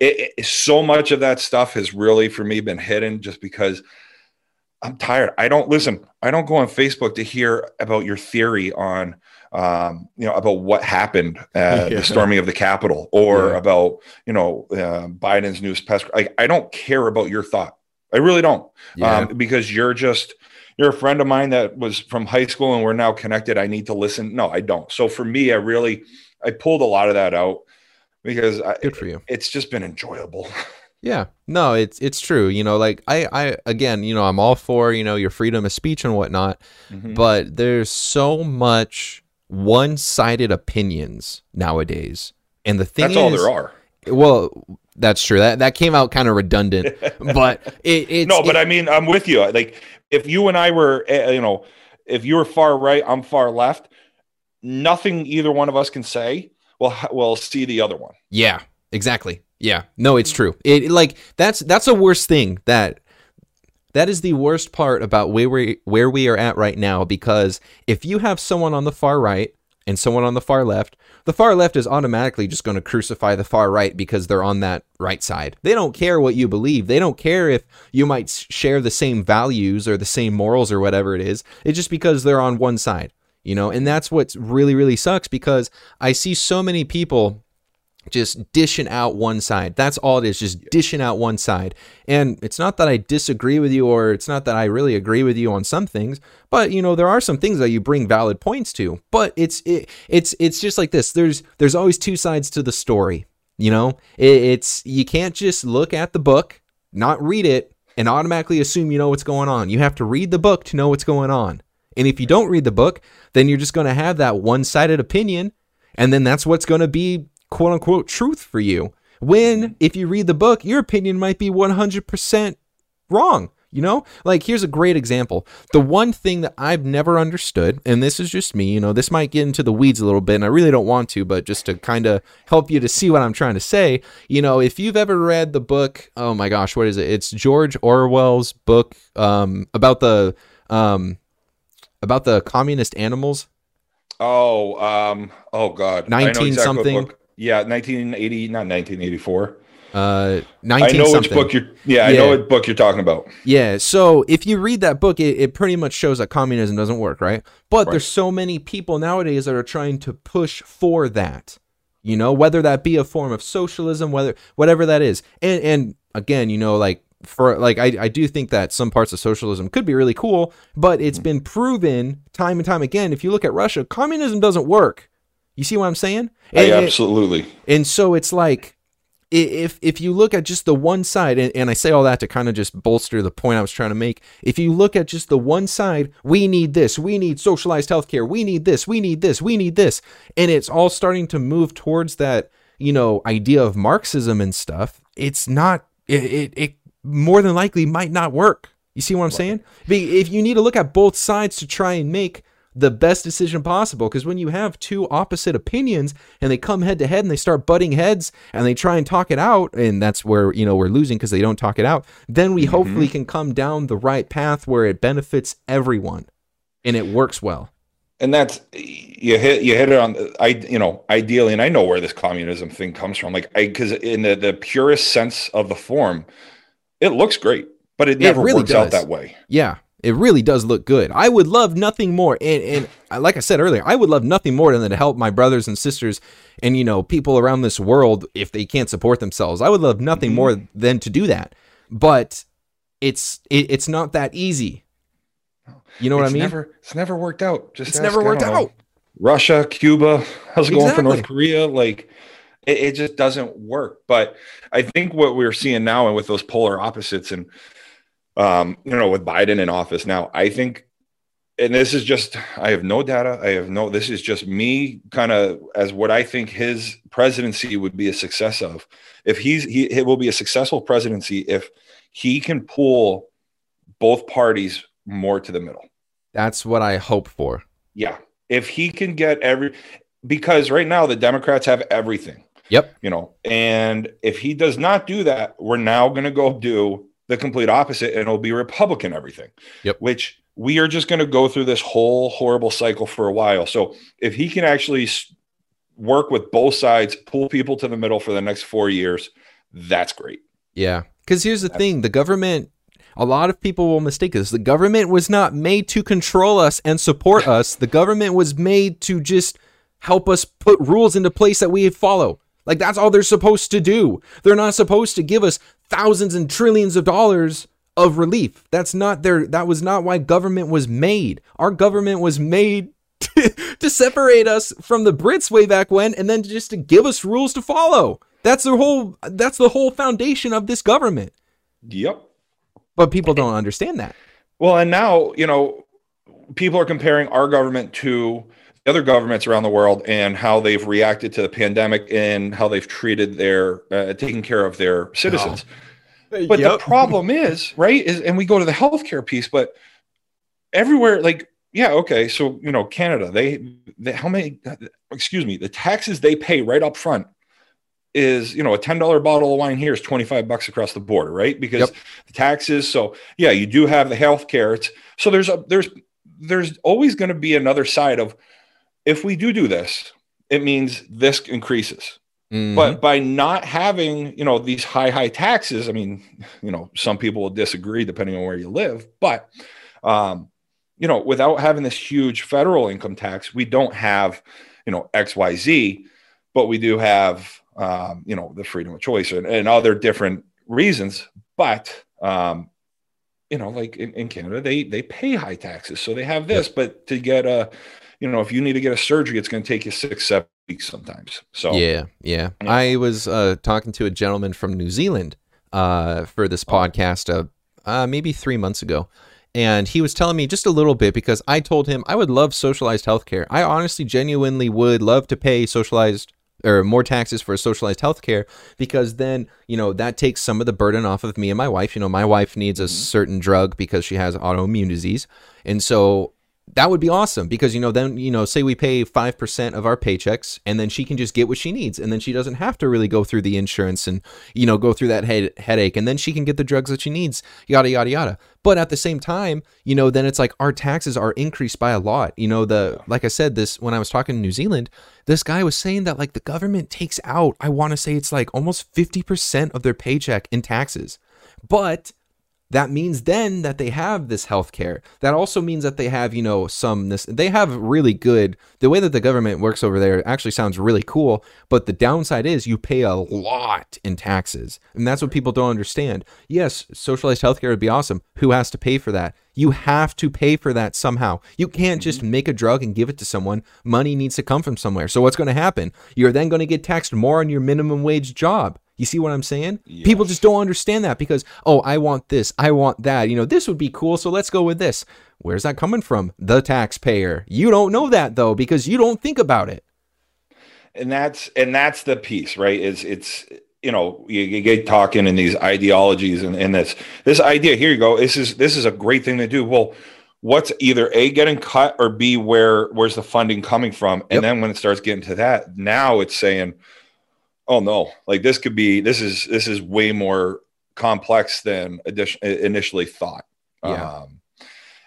[SPEAKER 2] yeah. it, it, so much of that stuff has really for me been hidden just because I'm tired. I don't listen. I don't go on Facebook to hear about your theory on um, you know about what happened at yeah. the storming of the Capitol or yeah. about you know uh, Biden's news pest. I, I don't care about your thought. I really don't um, because you're just you're a friend of mine that was from high school and we're now connected. I need to listen. No, I don't. So for me, I really I pulled a lot of that out because
[SPEAKER 1] good for you.
[SPEAKER 2] It's just been enjoyable.
[SPEAKER 1] Yeah, no, it's it's true. You know, like I I again, you know, I'm all for you know your freedom of speech and whatnot, mm-hmm. but there's so much one-sided opinions nowadays, and the thing
[SPEAKER 2] that's
[SPEAKER 1] is,
[SPEAKER 2] all there are.
[SPEAKER 1] Well, that's true. That that came out kind of redundant, but it, it's
[SPEAKER 2] no. But
[SPEAKER 1] it,
[SPEAKER 2] I mean, I'm with you. Like if you and I were, eh, you know, if you were far right, I'm far left. Nothing either one of us can say will will see the other one.
[SPEAKER 1] Yeah, exactly. Yeah. No, it's true. It like that's that's a worst thing that that is the worst part about where we where we are at right now because if you have someone on the far right and someone on the far left, the far left is automatically just going to crucify the far right because they're on that right side. They don't care what you believe. They don't care if you might share the same values or the same morals or whatever it is. It's just because they're on one side, you know? And that's what really really sucks because I see so many people just dishing out one side. That's all it is, just dishing out one side. And it's not that I disagree with you or it's not that I really agree with you on some things, but you know, there are some things that you bring valid points to. But it's it, it's it's just like this. There's there's always two sides to the story, you know? It, it's you can't just look at the book, not read it and automatically assume you know what's going on. You have to read the book to know what's going on. And if you don't read the book, then you're just going to have that one-sided opinion and then that's what's going to be quote unquote truth for you. When, if you read the book, your opinion might be 100% wrong. You know, like here's a great example. The one thing that I've never understood, and this is just me, you know, this might get into the weeds a little bit, and I really don't want to, but just to kind of help you to see what I'm trying to say, you know, if you've ever read the book, oh my gosh, what is it? It's George Orwell's book um, about the um, about the communist animals.
[SPEAKER 2] Oh, um, oh God,
[SPEAKER 1] 19
[SPEAKER 2] exactly
[SPEAKER 1] something.
[SPEAKER 2] Yeah, 1980, not 1984.
[SPEAKER 1] Uh, 19
[SPEAKER 2] I know
[SPEAKER 1] something.
[SPEAKER 2] which book you're. Yeah, I know what book you're talking about.
[SPEAKER 1] Yeah, so if you read that book, it, it pretty much shows that communism doesn't work, right? But there's so many people nowadays that are trying to push for that. You know, whether that be a form of socialism, whether whatever that is, and and again, you know, like for like I, I do think that some parts of socialism could be really cool, but it's been proven time and time again. If you look at Russia, communism doesn't work. You see what I'm saying? And-
[SPEAKER 2] absolutely.
[SPEAKER 1] and so it's like if if you look at just the one side, and, and I say all that to kind of just bolster the point I was trying to make. If you look at just the one side, we need this, we need socialized healthcare, we need this, we need this, we need this, and it's all starting to move towards that, you know, idea of Marxism and stuff. It's not. It it, it more than likely might not work. You see what I'm saying? Be- If you need to look at both sides to try and make the best decision possible, because when you have two opposite opinions and they come head to head and they start butting heads and they try and talk it out, and that's where you know we're losing because they don't talk it out. Then we mm-hmm. hopefully can come down the right path where it benefits everyone and it works well.
[SPEAKER 2] and that's you hit you hit it on I you know ideally, and I know where this communism thing comes from. Like I because in the the purest sense of the form, it looks great, but it never
[SPEAKER 1] really
[SPEAKER 2] works out that way.
[SPEAKER 1] Yeah, it really does look good. I would love nothing more, and and like I said earlier, I would love nothing more than to help my brothers and sisters, and you know people around this world if they can't support themselves. I would love nothing mm-hmm. more than to do that, but it's it, it's not that easy. You know what
[SPEAKER 2] it's
[SPEAKER 1] I mean?
[SPEAKER 2] Never, it's never worked out. Just
[SPEAKER 1] it's
[SPEAKER 2] ask,
[SPEAKER 1] never worked
[SPEAKER 2] know,
[SPEAKER 1] out.
[SPEAKER 2] Russia, Cuba, how's it going for North Korea? Like it, it just doesn't work. But I think what we're seeing now and with those polar opposites and um, you know, with Biden in office now, I think and this is just I have no data. I have no this is just me kind of as what I think his presidency would be a success of. If he's he it will be a successful presidency if he can pull both parties more to the middle.
[SPEAKER 1] That's what I hope for.
[SPEAKER 2] Yeah. If he can get every because right now the Democrats have everything,
[SPEAKER 1] Yep.
[SPEAKER 2] you know, and if he does not do that, we're now going to go do the complete opposite and it'll be Republican everything.
[SPEAKER 1] Yep.
[SPEAKER 2] Which we are just going to go through this whole horrible cycle for a while. So if he can actually work with both sides, pull people to the middle for the next 4 years, that's great.
[SPEAKER 1] Yeah. Because here's the thing the government, a lot of people will mistake this. The government was not made to control us and support us. The government was made to just help us put rules into place that we follow. Like, that's all they're supposed to do. They're not supposed to give us thousands and trillions of dollars of relief. That's not their, that was not why government was made. Our government was made to separate us from the Brits way back when and then just to give us rules to follow. That's the whole that's the whole foundation of this government.
[SPEAKER 2] Yep.
[SPEAKER 1] But people don't understand that.
[SPEAKER 2] Well, and now, you know, people are comparing our government to other governments around the world and how they've reacted to the pandemic and how they've treated their, uh, taking care of their citizens. But the problem is, right, is, and we go to the healthcare piece, but everywhere, like yeah, okay. So you know, Canada, they, they how many? Excuse me, the taxes they pay right up front is you know a ten dollar bottle of wine here is twenty five bucks across the border, right? Because yep. the taxes. So yeah, you do have the health care. It's, so there's a there's there's always going to be another side of if we do do this, it means this increases. Mm-hmm. But by not having, you know, these high, high taxes, I mean, you know, some people will disagree depending on where you live, but, um, you know, without having this huge federal income tax, we don't have, you know, X, Y, Z, but we do have, um, you know, the freedom of choice and, and other different reasons. But, um, you know, like in, in Canada, they they pay high taxes, so they have this. But to get a, you know, if you need to get a surgery, it's going to take you six, seven weeks sometimes. So
[SPEAKER 1] yeah, yeah. yeah. I was uh, talking to a gentleman from New Zealand uh, for this podcast uh, uh, maybe three months ago. And he was telling me just a little bit because I told him I would love socialized healthcare. I honestly, genuinely would love to pay socialized or more taxes for socialized healthcare because then you know that takes some of the burden off of me and my wife you know my wife needs a mm-hmm. certain drug because she has autoimmune disease and so that would be awesome because you know then you know say we pay 5% of our paychecks and then she can just get what she needs and then she doesn't have to really go through the insurance and you know go through that head, headache and then she can get the drugs that she needs yada yada yada. But at the same time you know then it's like our taxes are increased by a lot. You know the like i said this when i was talking to new zealand this guy was saying that like the government takes out i want to say it's like almost 50% of their paycheck in taxes. But that means then that they have this health care. That also means that they have, you know, some this they have really good the way that the government works over there actually sounds really cool, but the downside is you pay a lot in taxes. And that's what people don't understand. Yes, socialized healthcare would be awesome. Who has to pay for that? You have to pay for that somehow. You can't just mm-hmm. make a drug and give it to someone. Money needs to come from somewhere. So what's going to happen? You're then going to get taxed more on your minimum wage job. You see what I'm saying? People just don't understand that because, oh, I want this, I want that. You know, this would be cool, so let's go with this. Where's that coming from? The taxpayer. You don't know that though because you don't think about it.
[SPEAKER 2] And that's and that's the piece, right? Is it's you know you, you, get talking in these ideologies and, and this this idea here you go this is this is a great thing to do well what's either a getting cut or b where where's the funding coming from and yep. then when it starts getting to that now it's saying oh no. Like this could be this is this is way more complex than addition, initially thought. Yeah. Um,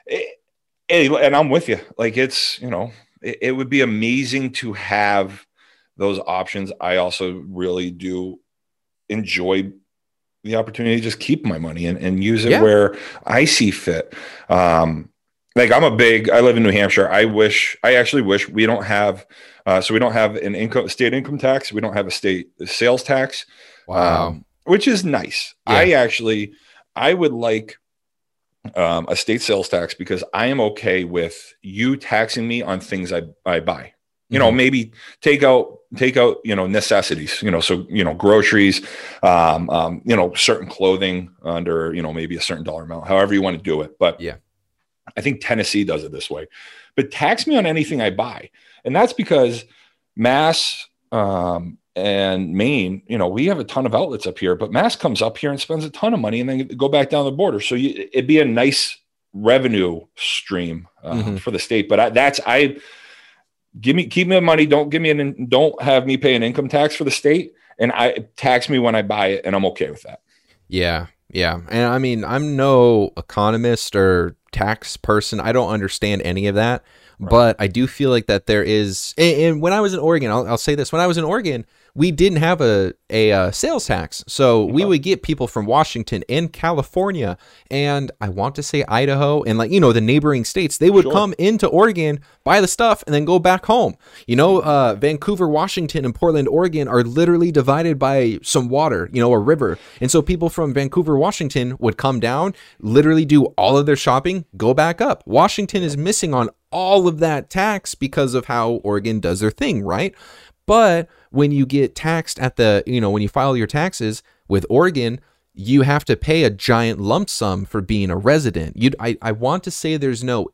[SPEAKER 2] it, it, and i'm with you. Like it's you know it, it would be amazing to have those options. I also really do enjoy the opportunity to just keep my money and, and use it yeah. where i see fit. Um like i'm a big i live in new hampshire. I wish i actually wish we don't have uh, so we don't have an income state income tax. We don't have a state sales tax. Wow. Um, which is nice. Yeah. I actually, I would like um, a state sales tax because I am okay with you taxing me on things I, I buy. You mm-hmm. know, maybe take out take out you know necessities. You know, so you know groceries, um, um, you know certain clothing under you know maybe a certain dollar amount. However you want to do it, but
[SPEAKER 1] yeah,
[SPEAKER 2] I think Tennessee does it this way. But tax me on anything I buy and that's because Mass um, and Maine, you know, we have a ton of outlets up here, but Mass comes up here and spends a ton of money and then go back down the border. So you, it'd be a nice revenue stream uh, mm-hmm. for the state. But I, that's I give me keep me the money. Don't give me an don't have me pay an income tax for the state, and I tax me when I buy it, and I'm okay with that.
[SPEAKER 1] Yeah, yeah, and I mean I'm no economist or tax person. I don't understand any of that. But I do feel like that there is, and, and when I was in Oregon, I'll, I'll, say this: when I was in Oregon, we didn't have a a uh, sales tax, so we would get people from Washington and California, and I want to say Idaho and like you know the neighboring states. They would sure. come into Oregon, buy the stuff, and then go back home. You know, uh, Vancouver, Washington, and Portland, Oregon are literally divided by some water, you know, a river, and so people from Vancouver, Washington would come down, literally do all of their shopping, go back up. Washington is missing on all of that tax because of how Oregon does their thing, right? But when you get taxed at the, you know, when you file your taxes with Oregon, you have to pay a giant lump sum for being a resident. You I, I want to say there's no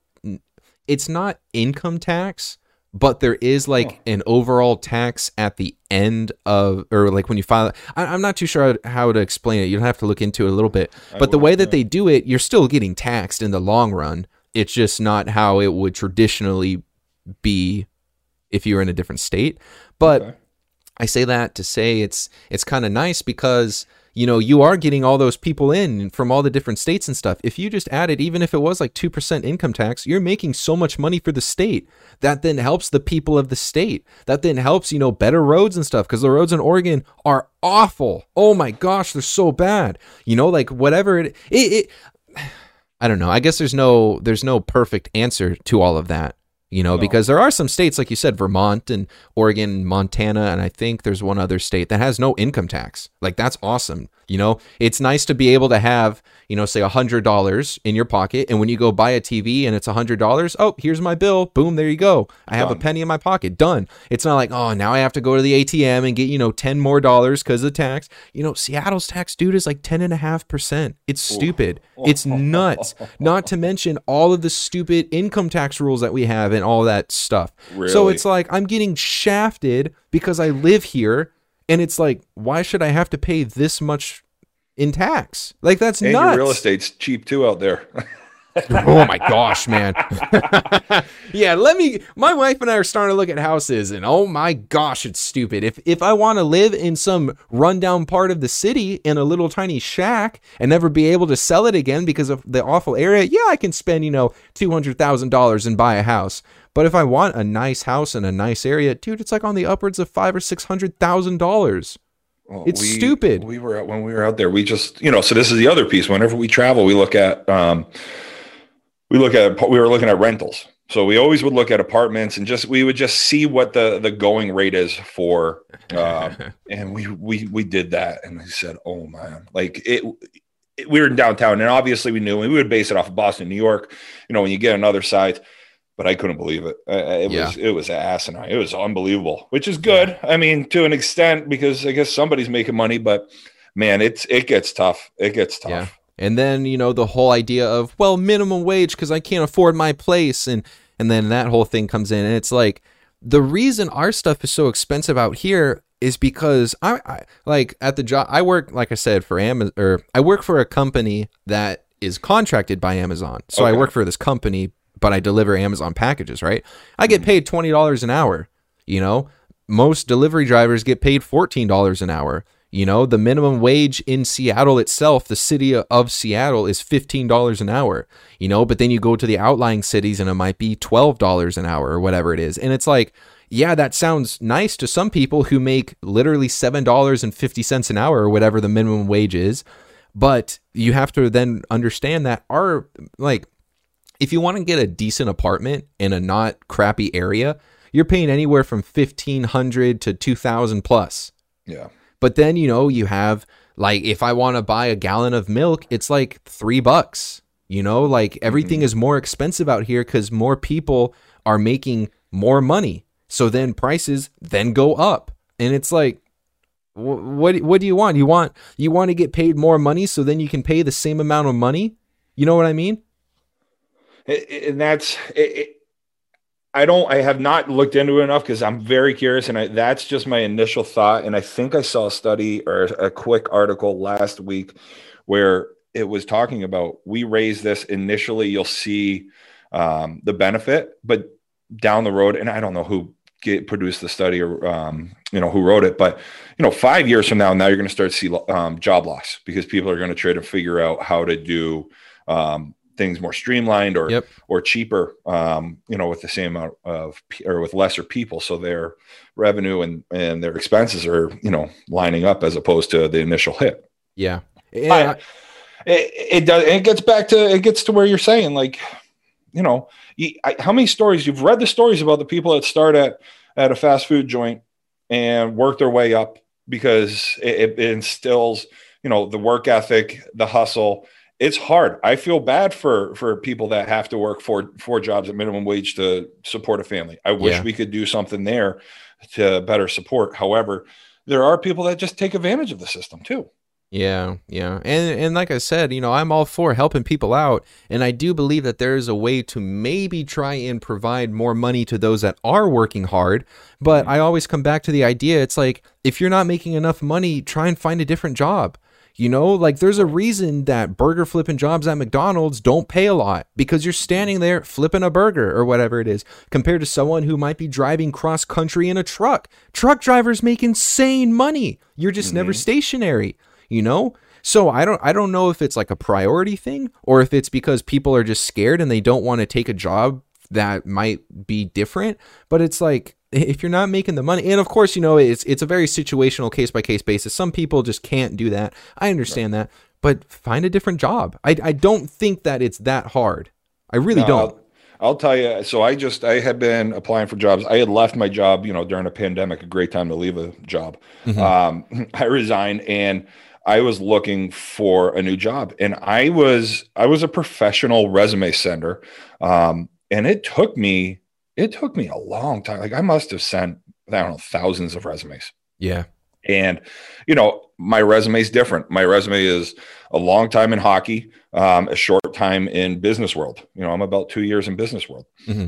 [SPEAKER 1] it's not income tax, but there is like oh. an overall tax at the end of or like when you file I, am not too sure how to explain it. You'll have to look into it a little bit. But the way that they do it, you're still getting taxed in the long run It's just not how it would traditionally be if you were in a different state. But
[SPEAKER 2] Okay.
[SPEAKER 1] I say that to say it's it's kind of nice because you know you are getting all those people in from all the different states and stuff. If you just added even if it was like 2% income tax, you're making so much money for the state. That then helps the people of the state. That then helps, you know, better roads and stuff because the roads in Oregon are awful. Oh my gosh, they're so bad. You know, like whatever it it, it I don't know. I guess there's no there's no perfect answer to all of that. You know, because there are some states like you said, Vermont and Oregon, Montana, and I think there's one other state that has no income tax. Like that's awesome. You know, it's nice to be able to have, you know, say a hundred dollars in your pocket, and when you go buy a TV and it's a hundred dollars, oh, here's my bill. Boom, there you go. I have a penny in my pocket. Done. It's not like, oh, now I have to go to the ATM and get, you know, 10 more dollars because of tax. You know, Seattle's tax, dude, is like 10.5%. It's stupid. It's nuts. Not to mention all of the stupid income tax rules that we have and all that stuff. So it's like I'm getting shafted because I live here. And it's like, why should I have to pay this much in tax? Like, that's
[SPEAKER 2] And
[SPEAKER 1] nuts
[SPEAKER 2] your real estate's cheap too out there.
[SPEAKER 1] oh my gosh, man. yeah, let me my wife and I are starting to look at houses and oh my gosh, it's stupid. If if I want to live in some rundown part of the city in a little tiny shack and never be able to sell it again because of the awful area, yeah, I can spend, you know, $200,000 and buy a house. But if I want a nice house in a nice area, dude, it's like on the upwards of 5 or 600,000 dollars.
[SPEAKER 2] Well,
[SPEAKER 1] It's stupid.
[SPEAKER 2] We were out when we were out there. We just, you know, so this is the other piece. Whenever we travel, we look at, um, we look at, we were looking at rentals. So we always would look at apartments and just we would just see what the the going rate is for, uh, and we we we did that, and we said, oh man, like it. it- We were in downtown, and obviously we knew, and we would base it off of Boston, New York. You know, when you get another site but I couldn't believe it. It
[SPEAKER 1] Yeah.
[SPEAKER 2] was it was asinine. It was unbelievable, which is good. I mean, to an extent, because I guess somebody's making money. But man, it's it gets tough. It gets tough.
[SPEAKER 1] Yeah. And then, you know, the whole idea of, well, minimum wage because I can't afford my place and and then that whole thing comes in and it's like the reason our stuff is so expensive out here is because I, I like at the job I work like I said for Amazon or I work for a company that is contracted by Amazon. So I work for this company but I deliver Amazon packages, right? I get mm-hmm. paid $20 an hour, you know? Most delivery drivers get paid $14 an hour. You know, the minimum wage in Seattle itself, the city of Seattle, is $15 an hour, you know, but then you go to the outlying cities and it might be $12 an hour or whatever it is. And it's like, yeah, that sounds nice to some people who make literally $7.50 an hour or whatever the minimum wage is. But you have to then understand that our, like, if you want to get a decent apartment in a not crappy area, you're paying anywhere from 1500 to 2000 plus.
[SPEAKER 2] Yeah.
[SPEAKER 1] But then, you know, you have like if I want to buy a gallon of milk, it's like 3 bucks. You know, like everything mm-hmm. is more expensive out here cuz more people are making more money. So then prices then go up. And it's like what what do you want? You want you want to get paid more money so then you can pay the same amount of money? You know what I mean?
[SPEAKER 2] And that's it, I don't I have not looked into it enough because I'm very curious and I, that's just my initial thought and I think I saw a study or a quick article last week where it was talking about we raise this initially you'll see um, the benefit but down the road and I don't know who get, produced the study or um, you know who wrote it but you know five years from now now you're going to start to see um, job loss because people are going to try to figure out how to do um, things more streamlined or
[SPEAKER 1] Yep.
[SPEAKER 2] or cheaper um, you know with the same amount of or with lesser people so their revenue and and their expenses are you know lining up as opposed to the initial hit
[SPEAKER 1] Yeah.
[SPEAKER 2] I- it, it does it gets back to it gets to where you're saying like you know you, I, how many stories you've read the stories about the people that start at at a fast food joint and work their way up because it, it instills you know the work ethic the hustle it's hard. I feel bad for for people that have to work four four jobs at minimum wage to support a family. I wish
[SPEAKER 1] Yeah.
[SPEAKER 2] we could do something there to better support. However there are people that just take advantage of the system too.
[SPEAKER 1] Yeah, yeah. And and like I said, you know, I'm all for helping people out, and I do believe that there is a way to maybe try and provide more money to those that are working hard, but mm-hmm. I always come back to the idea. It's like if you're not making enough money, try and find a different job. You know, like there's a reason that burger flipping jobs at McDonald's don't pay a lot because you're standing there flipping a burger or whatever it is compared to someone who might be driving cross country in a truck. Truck drivers make insane money. You're just mm-hmm. never stationary, you know? So I don't I don't know if it's like a priority thing or if it's because people are just scared and they don't want to take a job that might be different, but it's like if you're not making the money and of course you know it's it's a very situational case by case basis. Some people just can't do that. I understand right. that but find a different job. I, I don't think that it's that hard. I really no, don't.
[SPEAKER 2] I'll, I'll, tell you so i just i had been applying for jobs. I had left my job you know during a pandemic a great time to leave a job. Mm-hmm. um, i resigned and i was looking for a new job and i was i was a professional resume sender. Um, and it took me it took me a long time. Like I must have sent, I don't know, thousands of resumes.
[SPEAKER 1] Yeah.
[SPEAKER 2] And, you know, my resume is different. My resume is a long time in hockey, um, a short time in business world. You know, I'm about two years in business world. Mm-hmm.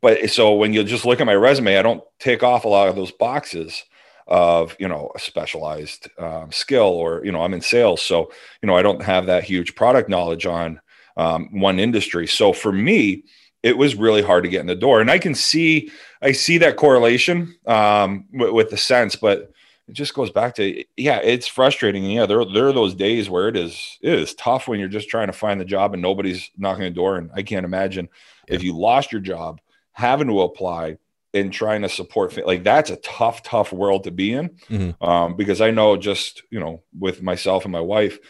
[SPEAKER 2] But so when you just look at my resume, I don't take off a lot of those boxes of, you know, a specialized um, skill or, you know, I'm in sales. So, you know, I don't have that huge product knowledge on um, one industry. So for me, it was really hard to get in the door. And I can see, I see that correlation um, with, with, the sense, but it just goes back to, yeah, it's frustrating. Yeah, there, there are those days where it is, it is tough when you're just trying to find the job and nobody's knocking the door. And I can't imagine yeah. if you lost your job, having to apply and trying to support, like that's a tough, tough world to be in. Mm-hmm. Um, because I know just, you know, with myself and my wife,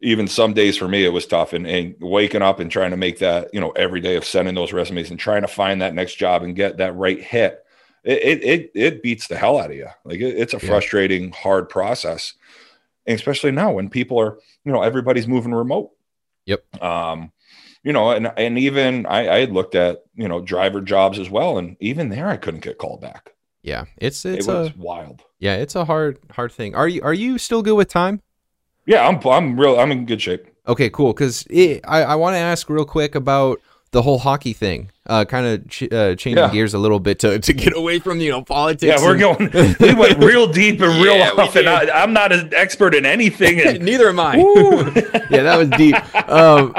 [SPEAKER 2] even some days for me it was tough and, and waking up and trying to make that you know every day of sending those resumes and trying to find that next job and get that right hit it it it, beats the hell out of you like it, it's a frustrating yeah. hard process and especially now when people are you know everybody's moving remote.
[SPEAKER 1] Yep.
[SPEAKER 2] Um you know and and even i i had looked at you know driver jobs as well and even there i couldn't get called back.
[SPEAKER 1] Yeah it's it's
[SPEAKER 2] it was a, wild.
[SPEAKER 1] Yeah it's a hard hard thing. Are you are you still good with time
[SPEAKER 2] yeah, I'm I'm real I'm in good shape.
[SPEAKER 1] Okay, cool. Because I I want to ask real quick about the whole hockey thing. Uh, kind of ch- uh, changing yeah. gears a little bit to, to get away from you know politics.
[SPEAKER 2] Yeah, we're and... going. We went real deep and real yeah, off, and I, am not an expert in anything. And...
[SPEAKER 1] Neither am I. yeah, that was deep. Um,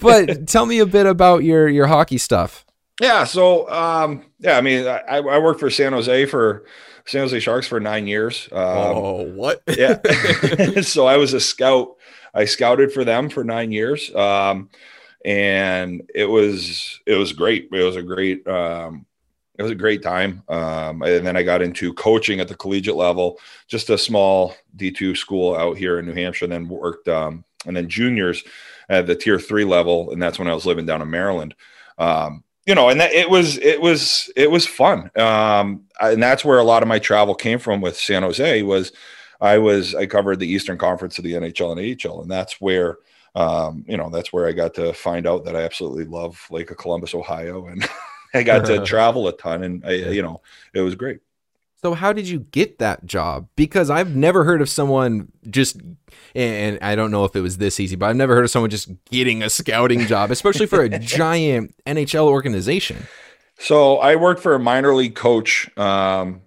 [SPEAKER 1] but tell me a bit about your your hockey stuff.
[SPEAKER 2] Yeah, so um, yeah, I mean, I, I worked for San Jose for San Jose Sharks for nine years.
[SPEAKER 1] Um, oh, what?
[SPEAKER 2] yeah. so I was a scout. I scouted for them for nine years. Um, and it was, it was great. It was a great, um, it was a great time. Um, and then I got into coaching at the collegiate level, just a small D2 school out here in New Hampshire, and then worked, um, and then juniors at the tier three level. And that's when I was living down in Maryland. Um, you know, and that it was it was it was fun. Um, and that's where a lot of my travel came from with San Jose was I was I covered the Eastern Conference of the NHL and AHL, and that's where um, you know that's where I got to find out that I absolutely love Lake of Columbus, Ohio, and I got to travel a ton, and I, you know it was great.
[SPEAKER 1] So how did you get that job? Because I've never heard of someone just and I don't know if it was this easy, but I've never heard of someone just getting a scouting job, especially for a giant NHL organization.
[SPEAKER 2] So I worked for a minor league coach um,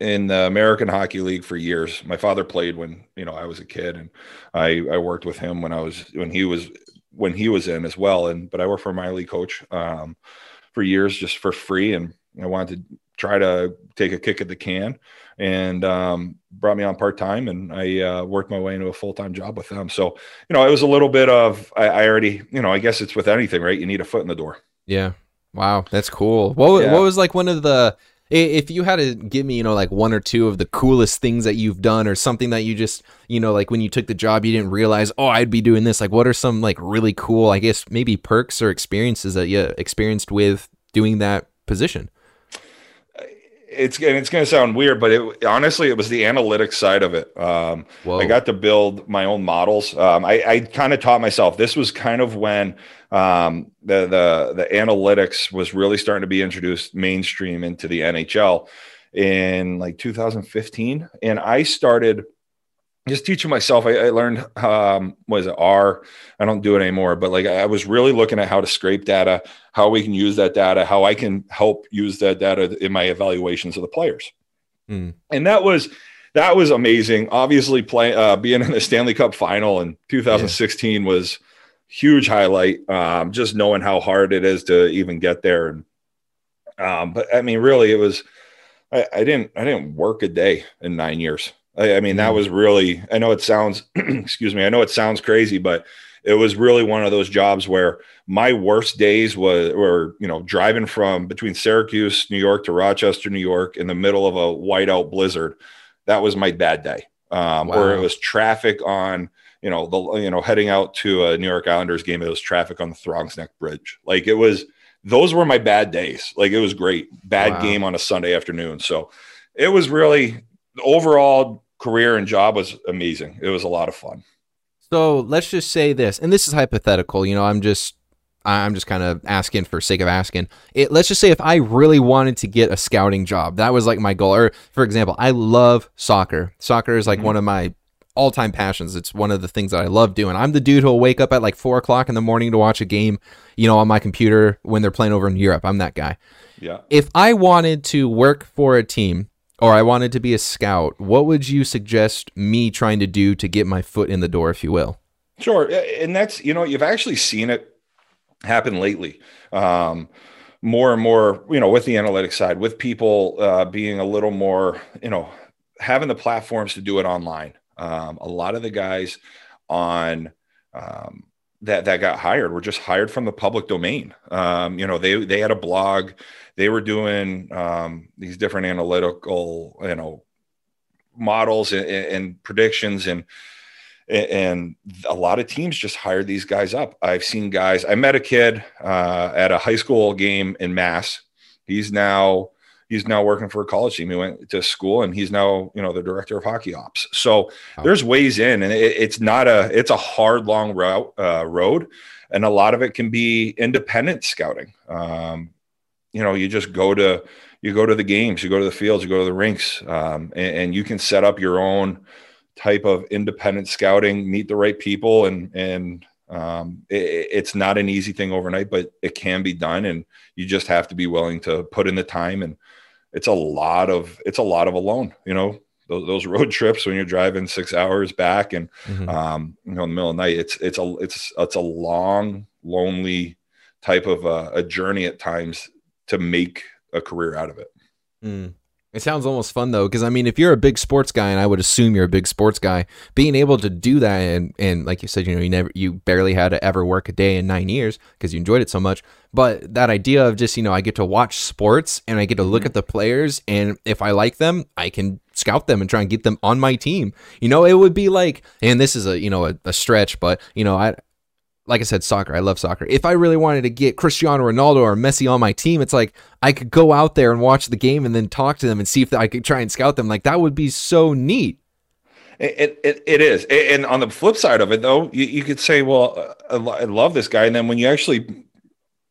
[SPEAKER 2] in the American Hockey League for years. My father played when you know I was a kid, and I I worked with him when I was when he was when he was in as well. And but I worked for a minor league coach um, for years just for free, and I wanted to try to take a kick at the can and um, brought me on part time, and I uh, worked my way into a full time job with them. So you know, it was a little bit of I, I, already you know I guess it's with anything, right? You need a foot in the door.
[SPEAKER 1] Yeah. Wow, that's cool. What yeah. what was like one of the if you had to give me, you know, like one or two of the coolest things that you've done or something that you just, you know, like when you took the job, you didn't realize, oh, I'd be doing this. Like, what are some like really cool, I guess, maybe perks or experiences that you experienced with doing that position?
[SPEAKER 2] It's and it's going to sound weird, but it honestly it was the analytics side of it. Um, I got to build my own models. Um, I, I kind of taught myself. This was kind of when um, the the the analytics was really starting to be introduced mainstream into the NHL in like 2015, and I started just teaching myself. I, I learned um, was it R. I don't do it anymore, but like I was really looking at how to scrape data, how we can use that data, how I can help use that data in my evaluations of the players. Mm. And that was that was amazing. Obviously, play uh, being in the Stanley Cup final in 2016 yeah. was huge highlight. Um, just knowing how hard it is to even get there, and um, but I mean, really, it was. I, I, didn't. I didn't work a day in nine years. I, I mean, that mm. was really. I know it sounds. excuse me. I know it sounds crazy, but it was really one of those jobs where my worst days was were you know driving from between Syracuse, New York to Rochester, New York in the middle of a whiteout blizzard. That was my bad day. Um, wow. Or it was traffic on you know the you know heading out to a New York Islanders game. It was traffic on the Throgs Neck Bridge. Like it was those were my bad days. Like it was great. Bad wow. game on a Sunday afternoon. So it was really overall career and job was amazing. It was a lot of fun.
[SPEAKER 1] So let's just say this, and this is hypothetical. You know, I'm just I'm just kind of asking for sake of asking. It, let's just say if I really wanted to get a scouting job, that was like my goal. Or for example, I love soccer. Soccer is like mm-hmm. one of my all time passions. It's one of the things that I love doing. I'm the dude who'll wake up at like four o'clock in the morning to watch a game, you know, on my computer when they're playing over in Europe. I'm that guy.
[SPEAKER 2] Yeah.
[SPEAKER 1] If I wanted to work for a team or I wanted to be a scout, what would you suggest me trying to do to get my foot in the door, if you will?
[SPEAKER 2] Sure. And that's, you know, you've actually seen it happen lately. Um, more and more, you know, with the analytics side, with people uh, being a little more, you know, having the platforms to do it online. Um, a lot of the guys on um, that that got hired were just hired from the public domain. Um, you know, they they had a blog, they were doing um, these different analytical, you know, models and, and predictions and and a lot of teams just hired these guys up. I've seen guys. I met a kid uh, at a high school game in Mass. He's now he's now working for a college team. He went to school and he's now, you know, the director of hockey ops. So wow. there's ways in, and it, it's not a it's a hard long route uh, road, and a lot of it can be independent scouting. Um, you know, you just go to you go to the games, you go to the fields, you go to the rinks, um, and, and, you can set up your own type of independent scouting, meet the right people, and and um, it, it's not an easy thing overnight, but it can be done, and you just have to be willing to put in the time and it's a lot of it's a lot of alone you know those, those road trips when you're driving six hours back and mm-hmm. um, you know in the middle of the night it's it's a it's it's a long lonely type of a, a journey at times to make a career out of it
[SPEAKER 1] mm. It sounds almost fun though, because I mean, if you're a big sports guy, and I would assume you're a big sports guy, being able to do that, and and like you said, you know, you never, you barely had to ever work a day in nine years because you enjoyed it so much. But that idea of just, you know, I get to watch sports and I get to look mm-hmm. at the players, and if I like them, I can scout them and try and get them on my team. You know, it would be like, and this is a you know a, a stretch, but you know, I like I said, soccer. I love soccer. If I really wanted to get Cristiano Ronaldo or Messi on my team, it's like I could go out there and watch the game and then talk to them and see if I could try and scout them. Like that would be so neat.
[SPEAKER 2] It, it, it is. And on the flip side of it, though, you, you could say, well, I love this guy. And then when you actually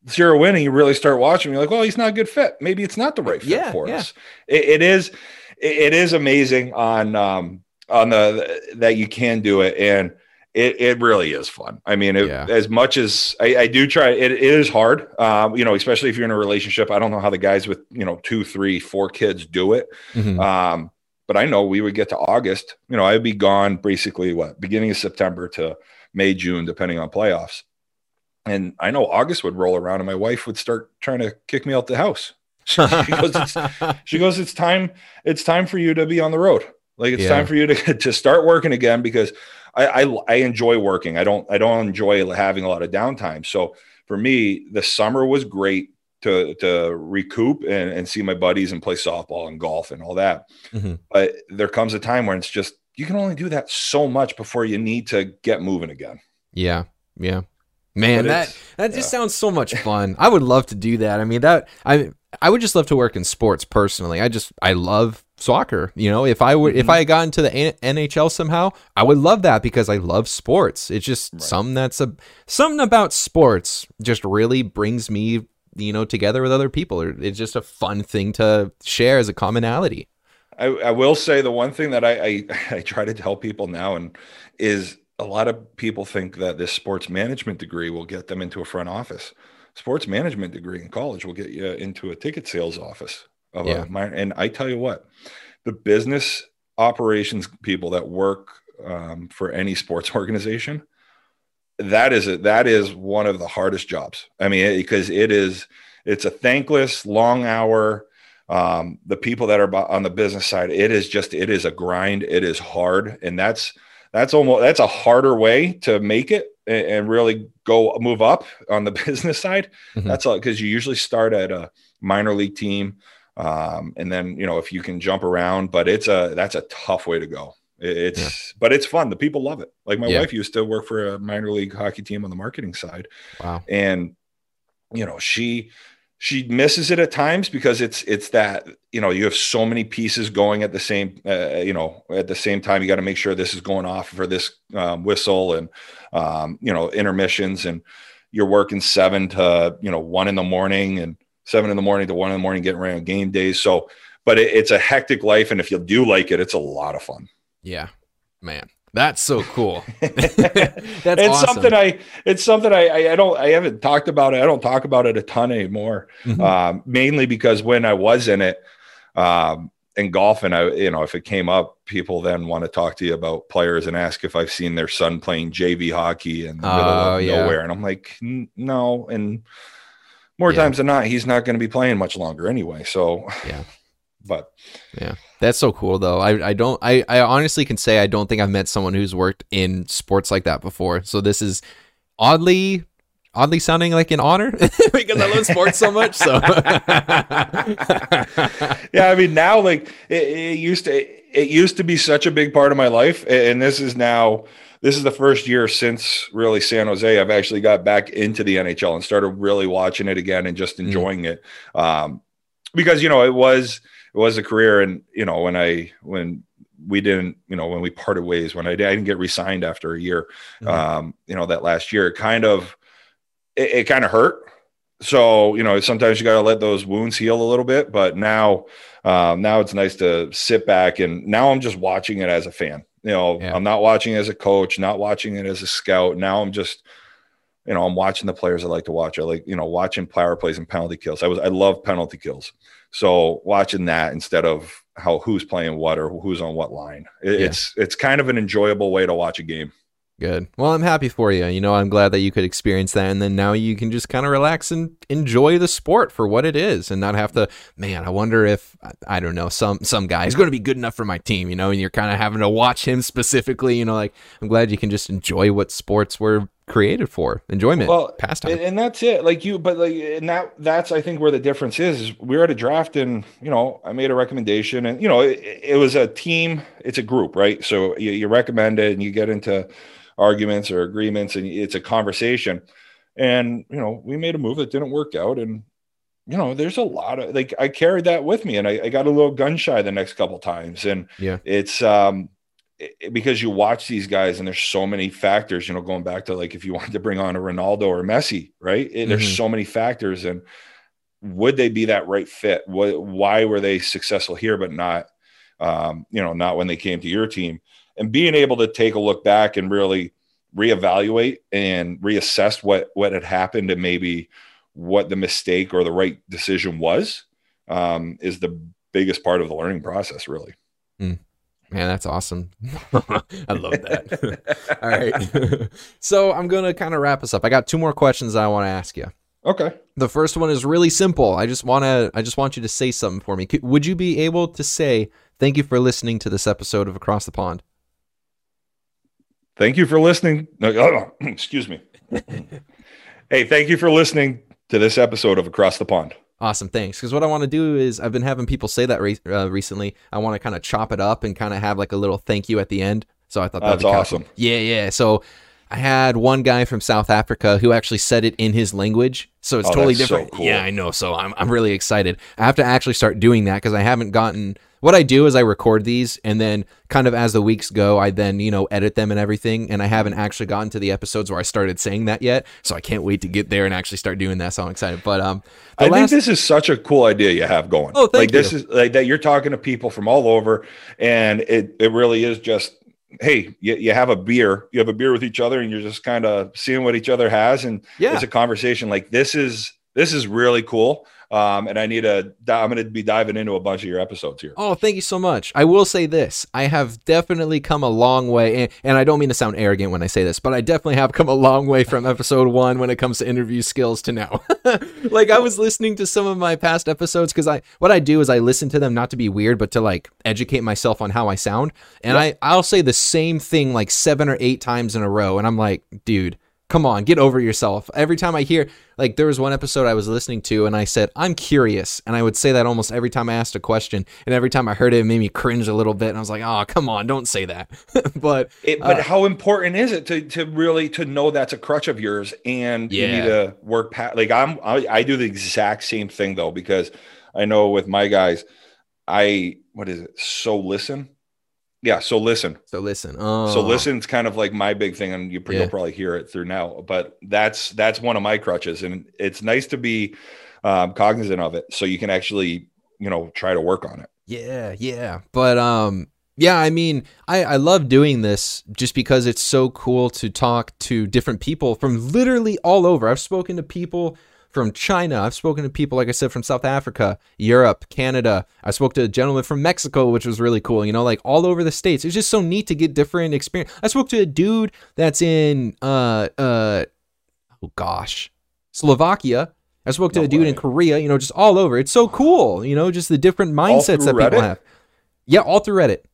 [SPEAKER 2] zero in and you really start watching, you're like, well, he's not a good fit. Maybe it's not the right fit yeah, for yeah. us. It, it is. It is amazing on um, on the that you can do it and it, it really is fun. I mean, it, yeah. as much as I, I do try, it, it is hard. Um, you know, especially if you're in a relationship. I don't know how the guys with you know two, three, four kids do it. Mm-hmm. Um, but I know we would get to August. You know, I'd be gone basically what beginning of September to May, June, depending on playoffs. And I know August would roll around, and my wife would start trying to kick me out the house. she goes, it's, she goes, it's time. It's time for you to be on the road. Like it's yeah. time for you to to start working again because I, I, I enjoy working. I don't I don't enjoy having a lot of downtime. So for me, the summer was great to to recoup and, and see my buddies and play softball and golf and all that. Mm-hmm. But there comes a time when it's just you can only do that so much before you need to get moving again.
[SPEAKER 1] Yeah. Yeah. Man, that that just yeah. sounds so much fun. I would love to do that. I mean, that I I would just love to work in sports personally. I just I love soccer. You know, if I would mm-hmm. if I had gotten to the NHL somehow, I would love that because I love sports. It's just right. something that's a something about sports just really brings me, you know, together with other people. It's just a fun thing to share as a commonality.
[SPEAKER 2] I, I will say the one thing that I, I I try to tell people now and is a lot of people think that this sports management degree will get them into a front office. Sports management degree in college will get you into a ticket sales office of yeah. a minor. And I tell you what, the business operations people that work um, for any sports organization, that is a, that is one of the hardest jobs. I mean, because it is it's a thankless, long hour. Um, the people that are on the business side, it is just it is a grind. It is hard, and that's that's almost that's a harder way to make it and, and really go move up on the business side. Mm-hmm. That's all because you usually start at a minor league team, um, and then you know if you can jump around, but it's a that's a tough way to go. It's yeah. but it's fun. The people love it. Like my yeah. wife used to work for a minor league hockey team on the marketing side.
[SPEAKER 1] Wow.
[SPEAKER 2] And you know, she she misses it at times because it's it's that you know you have so many pieces going at the same uh, you know at the same time. You got to make sure this is going off for this um, whistle and um, you know intermissions. And you're working seven to you know one in the morning and seven in the morning to one in the morning getting ready on game days. So but it, it's a hectic life. And if you do like it it's a lot of fun.
[SPEAKER 1] Yeah man that's so cool.
[SPEAKER 2] That's it's awesome. something I it's something I, I don't I haven't talked about it. I don't talk about it a ton anymore. Mm-hmm. Um, mainly because when I was in it, um, in golf and I, you know, if it came up, people then want to talk to you about players and ask if I've seen their son playing JV hockey in the middle of yeah. nowhere. And I'm like, no. And more yeah. times than not, he's not going to be playing much longer anyway. So,
[SPEAKER 1] yeah.
[SPEAKER 2] But
[SPEAKER 1] yeah, that's so cool though. I, I don't I, I honestly can say I don't think I've met someone who's worked in sports like that before. So this is oddly oddly sounding like an honor because I love sports so much. So
[SPEAKER 2] yeah, I mean now like it, it, used to it used to be such a big part of my life, and this is now this is the first year since really San Jose I've actually got back into the NHL and started really watching it again and just mm. enjoying mm. it. Um, because you know it was it was a career. And you know, when I when we didn't, you know, when we parted ways, when I, I didn't get resigned after a year, mm-hmm. um, you know, that last year, it kind of it, it kind of hurt. So you know, sometimes you got to let those wounds heal a little bit. But now, um, now it's nice to sit back and now I'm just watching it as a fan. You know, yeah. I'm not watching it as a coach, not watching it as a scout. Now I'm just you know, I'm watching the players I like to watch. I like, you know, watching power plays and penalty kills. I was, I love penalty kills. So watching that instead of how who's playing what or who's on what line, it, yeah. it's it's kind of an enjoyable way to watch a game.
[SPEAKER 1] Good. Well, I'm happy for you. You know, I'm glad that you could experience that. And then now you can just kind of relax and enjoy the sport for what it is and not have to, man, I wonder if, I don't know, some, some guy is going to be good enough for my team, you know, and you're kind of having to watch him specifically, you know, like I'm glad you can just enjoy what sports were created for enjoyment well pastime.
[SPEAKER 2] and that's it. Like you but like and that that's i think where the difference is, is we are at a draft and you know i made a recommendation and you know it, it was a team it's a group right? So you, you recommend it and you get into arguments or agreements and it's a conversation. And you know we made a move that didn't work out and you know there's a lot of like i carried that with me and i, I got a little gun shy the next couple times and
[SPEAKER 1] yeah.
[SPEAKER 2] it's um it, because you watch these guys and there's so many factors, you know, going back to like if you wanted to bring on a Ronaldo or Messi, right? It, there's mm-hmm. so many factors. And would they be that right fit? What, why were they successful here, but not, um, you know, not when they came to your team? And being able to take a look back and really reevaluate and reassess what what had happened and maybe what the mistake or the right decision was um, is the biggest part of the learning process, really.
[SPEAKER 1] Mm. Man, that's awesome. I love that. All right. so I'm going to kind of wrap us up. I got two more questions I want to ask you.
[SPEAKER 2] Okay.
[SPEAKER 1] The first one is really simple. I just want to I just want you to say something for me. Would you be able to say thank you for listening to this episode of Across the Pond?
[SPEAKER 2] Thank you for listening. No, excuse me. hey, thank you for listening to this episode of Across the Pond.
[SPEAKER 1] Awesome, thanks. Because what I want to do is I've been having people say that re- uh, recently. I want to kind of chop it up and kind of have like a little thank you at the end. So I thought that
[SPEAKER 2] that's awesome.
[SPEAKER 1] Cool. Yeah, yeah. So I had one guy from South Africa who actually said it in his language, so it's oh, totally different. So cool. Yeah, I know. So I'm I'm really excited. I have to actually start doing that because I haven't gotten what I do is I record these and then kind of as the weeks go, I then, you know, edit them and everything. And I haven't actually gotten to the episodes where I started saying that yet. So I can't wait to get there and actually start doing that. So I'm excited. But um
[SPEAKER 2] I last... think this is such a cool idea you have going.
[SPEAKER 1] Oh, thank
[SPEAKER 2] like you. this is like that you're talking to people from all over and it it really is just hey, you, you have a beer, you have a beer with each other and you're just kind of seeing what each other has. And
[SPEAKER 1] yeah.
[SPEAKER 2] it's a conversation like this is this is really cool. Um, and I need a, I'm going to be diving into a bunch of your episodes here.
[SPEAKER 1] Oh, thank you so much. I will say this I have definitely come a long way. And, and I don't mean to sound arrogant when I say this, but I definitely have come a long way from episode one when it comes to interview skills to now. like, I was listening to some of my past episodes because I, what I do is I listen to them not to be weird, but to like educate myself on how I sound. And I, I'll say the same thing like seven or eight times in a row. And I'm like, dude, come on, get over yourself. Every time I hear, like, there was one episode I was listening to and I said, I'm curious. And I would say that almost every time I asked a question. And every time I heard it, it made me cringe a little bit. And I was like, oh, come on, don't say that. but,
[SPEAKER 2] it, but uh, how important is it to, to really, to know that's a crutch of yours and yeah. you need to work past, like, I'm, I, I do the exact same thing though, because I know with my guys, I, what is it? So listen yeah. So listen.
[SPEAKER 1] So listen. Oh.
[SPEAKER 2] So listen's kind of like my big thing, and you, will yeah. probably hear it through now. But that's that's one of my crutches, and it's nice to be um, cognizant of it, so you can actually you know try to work on it.
[SPEAKER 1] Yeah, yeah. But um, yeah. I mean, I I love doing this just because it's so cool to talk to different people from literally all over. I've spoken to people from China. I've spoken to people, like I said, from South Africa, Europe, Canada. I spoke to a gentleman from Mexico, which was really cool. You know, like all over the states. It's just so neat to get different experience. I spoke to a dude that's in, uh, uh, oh gosh, Slovakia. I spoke to no a dude way. in Korea. You know, just all over. It's so cool. You know, just the different mindsets that people have. Yeah, all through Reddit.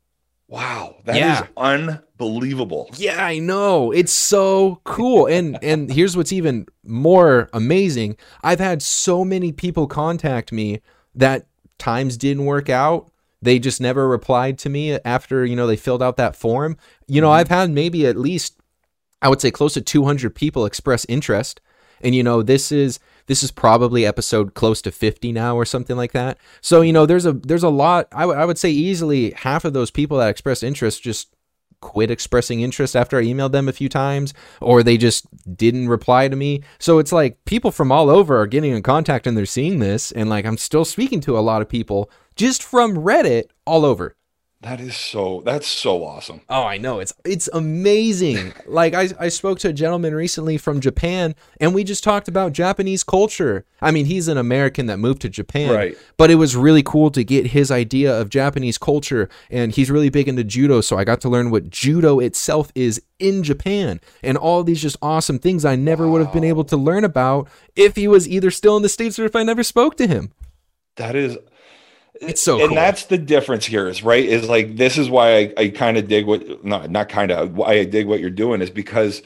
[SPEAKER 2] Wow, that yeah. is unbelievable.
[SPEAKER 1] Yeah, I know. It's so cool. And and here's what's even more amazing. I've had so many people contact me that times didn't work out. They just never replied to me after, you know, they filled out that form. You know, mm-hmm. I've had maybe at least I would say close to 200 people express interest. And you know, this is this is probably episode close to 50 now or something like that. So, you know, there's a there's a lot I, w- I would say easily half of those people that expressed interest just quit expressing interest after I emailed them a few times or they just didn't reply to me. So it's like people from all over are getting in contact and they're seeing this and like I'm still speaking to a lot of people just from Reddit all over.
[SPEAKER 2] That is so that's so awesome.
[SPEAKER 1] Oh, I know. It's it's amazing. like I, I spoke to a gentleman recently from Japan and we just talked about Japanese culture. I mean, he's an American that moved to Japan.
[SPEAKER 2] Right.
[SPEAKER 1] But it was really cool to get his idea of Japanese culture and he's really big into judo, so I got to learn what judo itself is in Japan and all these just awesome things I never wow. would have been able to learn about if he was either still in the States or if I never spoke to him.
[SPEAKER 2] That is
[SPEAKER 1] it's so
[SPEAKER 2] and
[SPEAKER 1] cool.
[SPEAKER 2] that's the difference here is right is like this is why I, I kind of dig what not not kind of why I dig what you're doing is because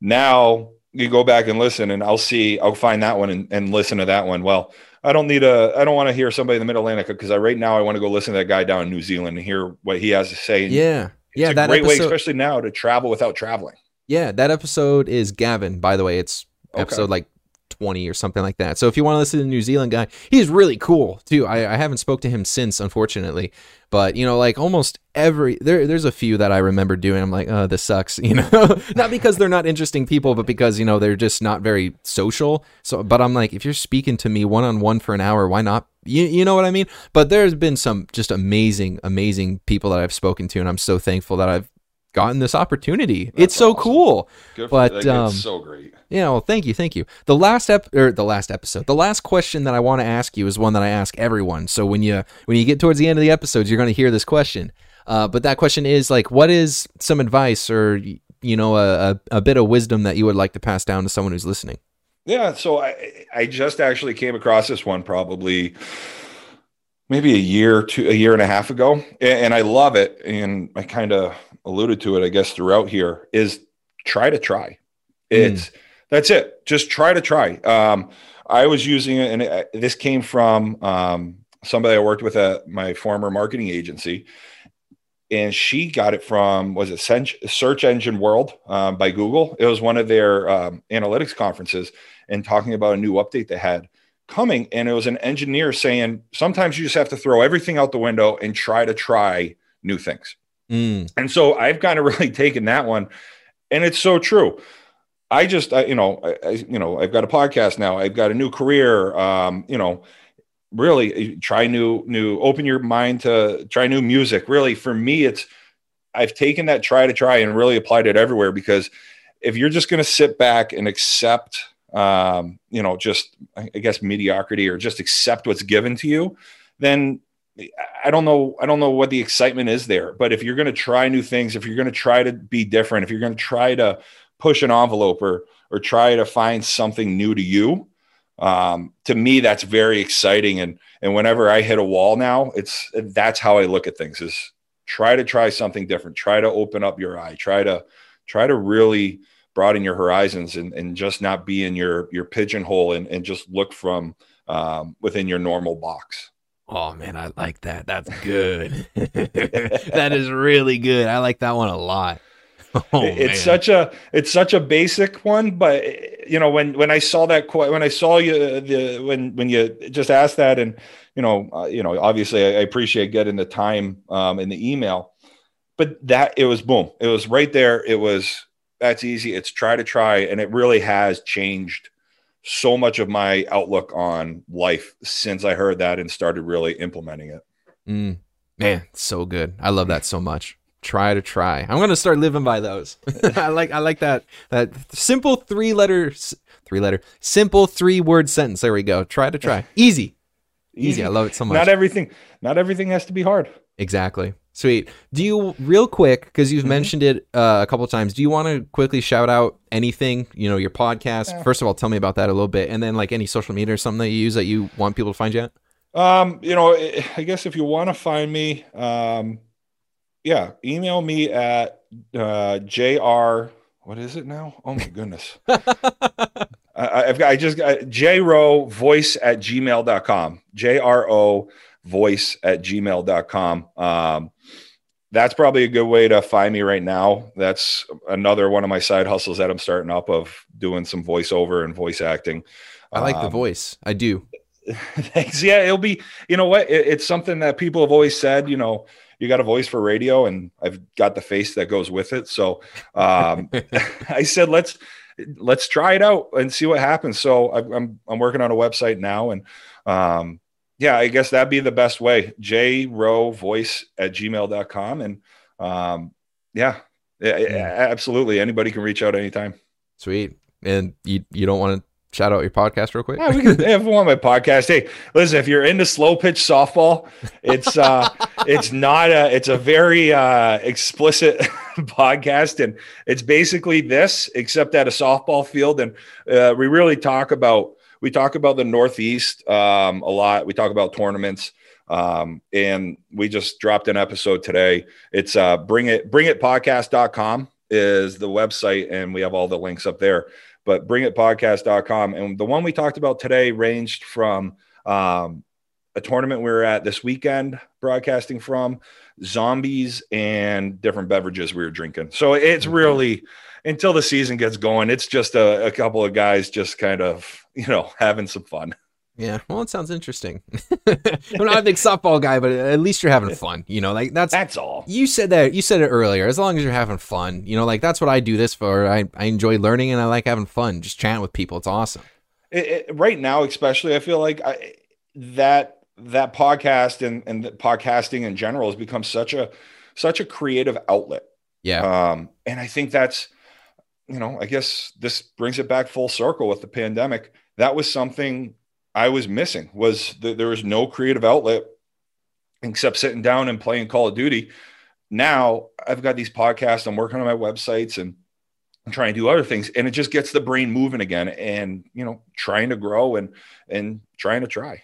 [SPEAKER 2] now you go back and listen and I'll see I'll find that one and, and listen to that one. Well, I don't need a I don't want to hear somebody in the mid Atlantic because I right now I want to go listen to that guy down in New Zealand and hear what he has to say.
[SPEAKER 1] yeah. Yeah.
[SPEAKER 2] It's a great episode, way, especially now, to travel without traveling.
[SPEAKER 1] Yeah, that episode is Gavin, by the way. It's episode okay. like 20 or something like that. So if you want to listen to the New Zealand guy, he's really cool too. I, I haven't spoke to him since, unfortunately, but you know, like almost every there, there's a few that I remember doing. I'm like, oh, this sucks, you know, not because they're not interesting people, but because you know they're just not very social. So, but I'm like, if you're speaking to me one on one for an hour, why not? You, you know what I mean? But there's been some just amazing, amazing people that I've spoken to, and I'm so thankful that I've gotten this opportunity. That's it's so awesome. cool.
[SPEAKER 2] Good but um, so great.
[SPEAKER 1] Yeah, well, thank you, thank you. The last ep or the last episode, the last question that I want to ask you is one that I ask everyone. So when you when you get towards the end of the episodes, you're going to hear this question. Uh, but that question is like, what is some advice or you know a, a, a bit of wisdom that you would like to pass down to someone who's listening?
[SPEAKER 2] Yeah, so I I just actually came across this one probably maybe a year to a year and a half ago. And i love it. And i kind of alluded to it i guess throughout here is try to try. Hmm. it's mm. that's it. Just try to try. Um, i was using it and it, this came from um, somebody i worked with at my former marketing agency. And she got it from was it search engine world um, by google. It was one of their um, analytics conferences and talking about a new update they had coming and it was an engineer saying sometimes you just have to throw everything out the window and try to try new things. Mm. and so i've kind of really taken that one and it's so true. I just I, you know I, I, you know i've got a podcast now. I've got a new career um, you know really eh, try new new open your mind to try new music. Really for me it's i've taken that try to try and really applied it everywhere because if you're just going to sit back and accept um, you know, just I guess mediocrity or just accept what's given to you, then I don't know. I don't know what the excitement is there. But if you're going to try new things, if you're going to try to be different, if you're going to try to push an envelope or or try to find something new to you, um, to me that's very exciting. And and whenever I hit a wall now, it's that's how I look at things. Is try to try something different. Try to open up your eye. Try to try to really broaden your horizons and, and just not be in your your pigeonhole and, and just look from um, within your normal box.
[SPEAKER 1] Oh man, I like that. That's good. that is really good. I like that one a lot.
[SPEAKER 2] Oh, it's man. such a it's such a basic one, but you know when when I saw that when I saw you the when when you just asked that and you know uh, you know obviously I, I, appreciate getting the time um, in the email, but that it was boom, it was right there. It was that's easy. It's try to try, and it really has changed so much of my outlook on life since I heard that and started really implementing it.
[SPEAKER 1] Mm, man, so good. I love that so much. Try to try. I'm gonna start living by those. I like I like that that simple three letters three letter simple three word sentence. There we go. Try to try. Easy. Easy. Easy. I love it so much.
[SPEAKER 2] Not everything not everything has to be hard.
[SPEAKER 1] Exactly. Sweet. Do you real quick because you've mm-hmm. mentioned it uh, a couple times? Do you want to quickly shout out anything? You know, your podcast. Yeah. First of all, tell me about that a little bit, and then like any social media or something that you use that you want people to find you at.
[SPEAKER 2] Um, you know, I guess if you want to find me, um, yeah, email me at uh, jr. What is it now? Oh my goodness. I, have got, I just got jro voice at gmail.com. J R O voice at gmail.com. Um, that's probably a good way to find me right now. That's another one of my side hustles that I'm starting up of doing some voiceover and voice acting.
[SPEAKER 1] I like um, the voice. I do.
[SPEAKER 2] Thanks. Yeah, it'll be. You know what? It, it's something that people have always said. You know, you got a voice for radio, and I've got the face that goes with it. So um, I said, let's let's try it out and see what happens. So I, I'm I'm working on a website now, and um, yeah, I guess that'd be the best way. J row voice at gmail.com. And um, yeah, yeah, absolutely. Anybody can reach out anytime.
[SPEAKER 1] Sweet. And you, you don't want to shout out your podcast real quick?
[SPEAKER 2] Yeah, we can everyone my podcast. Hey, listen, if you're into slow pitch softball, it's uh it's not a it's a very uh explicit podcast and it's basically this except at a softball field and uh, we really talk about we talk about the Northeast um, a lot. We talk about tournaments. Um, and we just dropped an episode today. It's uh, bring it, bring it podcast.com is the website. And we have all the links up there, but bring it podcast.com. And the one we talked about today ranged from um, a tournament we were at this weekend broadcasting from zombies and different beverages we were drinking. So it's really, until the season gets going, it's just a, a couple of guys just kind of, you know, having some fun.
[SPEAKER 1] Yeah, well, it sounds interesting. I'm not a big softball guy, but at least you're having fun. You know, like that's
[SPEAKER 2] that's all.
[SPEAKER 1] You said that. You said it earlier. As long as you're having fun, you know, like that's what I do this for. I I enjoy learning and I like having fun, just chatting with people. It's awesome.
[SPEAKER 2] It, it, right now, especially, I feel like I, that that podcast and and podcasting in general has become such a such a creative outlet.
[SPEAKER 1] Yeah.
[SPEAKER 2] Um, and I think that's you know, I guess this brings it back full circle with the pandemic. That was something I was missing was that there was no creative outlet except sitting down and playing Call of Duty. Now I've got these podcasts, I'm working on my websites and I'm trying to do other things. And it just gets the brain moving again and, you know, trying to grow and, and trying to try.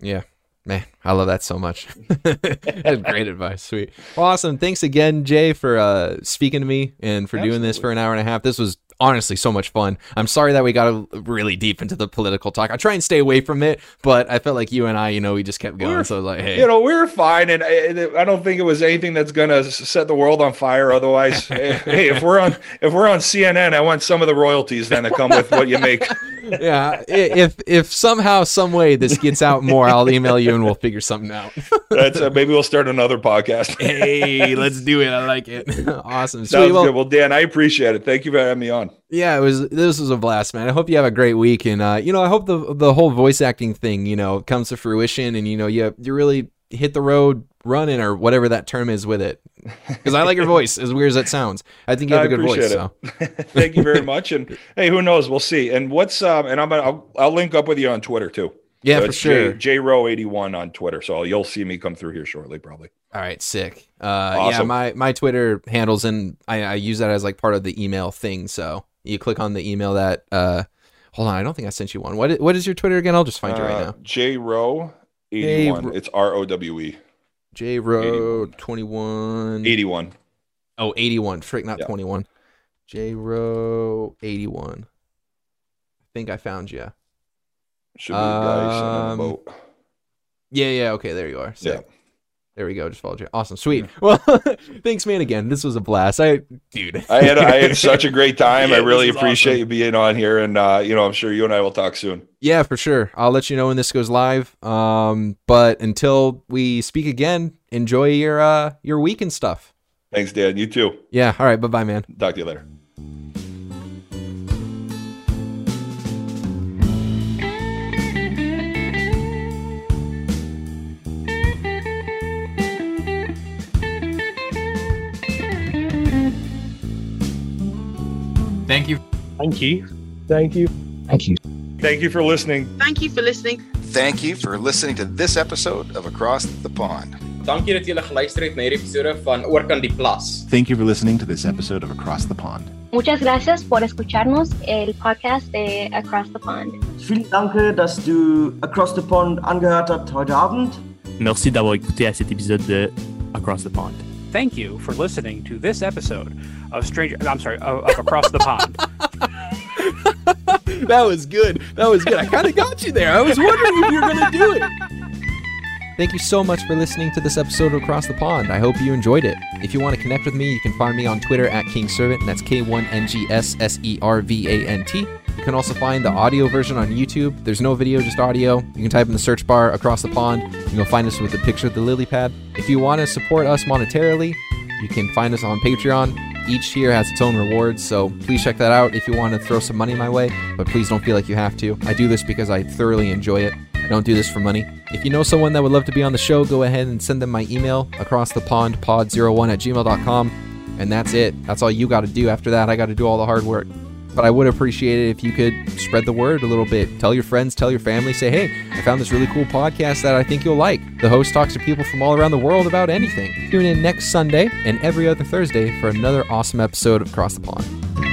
[SPEAKER 1] Yeah. Man, I love that so much. That's great advice. Sweet. Well, awesome. Thanks again, Jay, for uh, speaking to me and for Absolutely. doing this for an hour and a half. This was honestly so much fun. I'm sorry that we got really deep into the political talk. I try and stay away from it, but I felt like you and I, you know, we just kept going. We're, so I was like, hey,
[SPEAKER 2] you know, we are fine, and I, I don't think it was anything that's gonna set the world on fire. Otherwise, hey, if we're on if we're on CNN, I want some of the royalties then to come with what you make.
[SPEAKER 1] yeah, if if somehow some way this gets out more, I'll email you and we'll figure something out.
[SPEAKER 2] That's uh, maybe we'll start another podcast.
[SPEAKER 1] hey, let's do it. I like it. awesome.
[SPEAKER 2] Sounds Sweet. Well, good. Well, Dan, I appreciate it. Thank you for having me on.
[SPEAKER 1] Yeah, it was. This was a blast, man. I hope you have a great week, and uh, you know, I hope the the whole voice acting thing, you know, comes to fruition, and you know, you you really hit the road running or whatever that term is with it. because I like your voice, as weird as it sounds. I think you have
[SPEAKER 2] I
[SPEAKER 1] a good voice.
[SPEAKER 2] appreciate
[SPEAKER 1] So
[SPEAKER 2] it. Thank you very much. And hey, who knows? We'll see. And what's um? And I'm gonna I'll, I'll link up with you on Twitter too.
[SPEAKER 1] yeah,
[SPEAKER 2] So
[SPEAKER 1] for sure.
[SPEAKER 2] J, JRow81 on Twitter. So you'll see me come through here shortly, probably.
[SPEAKER 1] All right, sick. Uh, Yeah, my my Twitter handles and I, I use that as like part of the email thing. So you click on the email that. uh Hold on, I don't think I sent you one. What what is your Twitter again? I'll just find you right now.
[SPEAKER 2] JRow81.
[SPEAKER 1] J-Row-
[SPEAKER 2] It's R O W E.
[SPEAKER 1] J Road twenty one.
[SPEAKER 2] 81.
[SPEAKER 1] Oh, 81. Frick, not
[SPEAKER 2] Yeah.
[SPEAKER 1] 21. J Row 81. I think I found you.
[SPEAKER 2] Should be a guy on a
[SPEAKER 1] Um,
[SPEAKER 2] boat.
[SPEAKER 1] Yeah, yeah. Okay, there you are. Sick.
[SPEAKER 2] Yeah.
[SPEAKER 1] There we go. Just followed you. Awesome. Sweet. Well, thanks, man. Again, this was a blast. I, dude.
[SPEAKER 2] I had I had such a great time.
[SPEAKER 1] Yeah,
[SPEAKER 2] I really appreciate
[SPEAKER 1] awesome.
[SPEAKER 2] you being on here, and uh, you know, I'm sure you and I will talk soon.
[SPEAKER 1] Yeah, for sure. I'll let you know when this goes live. Um, but until we speak again, enjoy your uh your week and stuff.
[SPEAKER 2] Thanks, Dan. You too.
[SPEAKER 1] Yeah. All right. Bye, bye, man.
[SPEAKER 2] Talk to you later.
[SPEAKER 3] Thank you. Thank you.
[SPEAKER 4] Thank you.
[SPEAKER 2] Thank you for listening.
[SPEAKER 5] Thank you for listening.
[SPEAKER 6] Thank you for listening to this episode of Across the Pond.
[SPEAKER 7] Dankie dat julle geluister het na hierdie episode van Oorkant die Plas.
[SPEAKER 8] Thank you for listening to this episode of Across the Pond.
[SPEAKER 9] Muchas gracias por escucharnos el podcast de Across the Pond.
[SPEAKER 10] Vielen Dank, dass du Across the Pond angehört hast heute Abend.
[SPEAKER 3] Merci d'avoir écouté à cet épisode de Across the Pond.
[SPEAKER 11] Thank you for listening to this episode of Stranger. I'm sorry, of, of Across the Pond.
[SPEAKER 1] that was good. That was good. I kind of got you there. I was wondering if you were going to do it. Thank you so much for listening to this episode of Across the Pond. I hope you enjoyed it. If you want to connect with me, you can find me on Twitter at King Servant, and that's K1NGSSERVANT. You can also find the audio version on YouTube. There's no video, just audio. You can type in the search bar Across the Pond, and you'll find us with a picture of the lily pad. If you want to support us monetarily, you can find us on Patreon. Each tier has its own rewards, so please check that out if you want to throw some money my way, but please don't feel like you have to. I do this because I thoroughly enjoy it. I don't do this for money. If you know someone that would love to be on the show, go ahead and send them my email across the pond pod01 at gmail.com. And that's it. That's all you got to do. After that, I got to do all the hard work. But I would appreciate it if you could spread the word a little bit. Tell your friends, tell your family, say, hey, I found this really cool podcast that I think you'll like. The host talks to people from all around the world about anything. Tune in next Sunday and every other Thursday for another awesome episode of Across the Pond.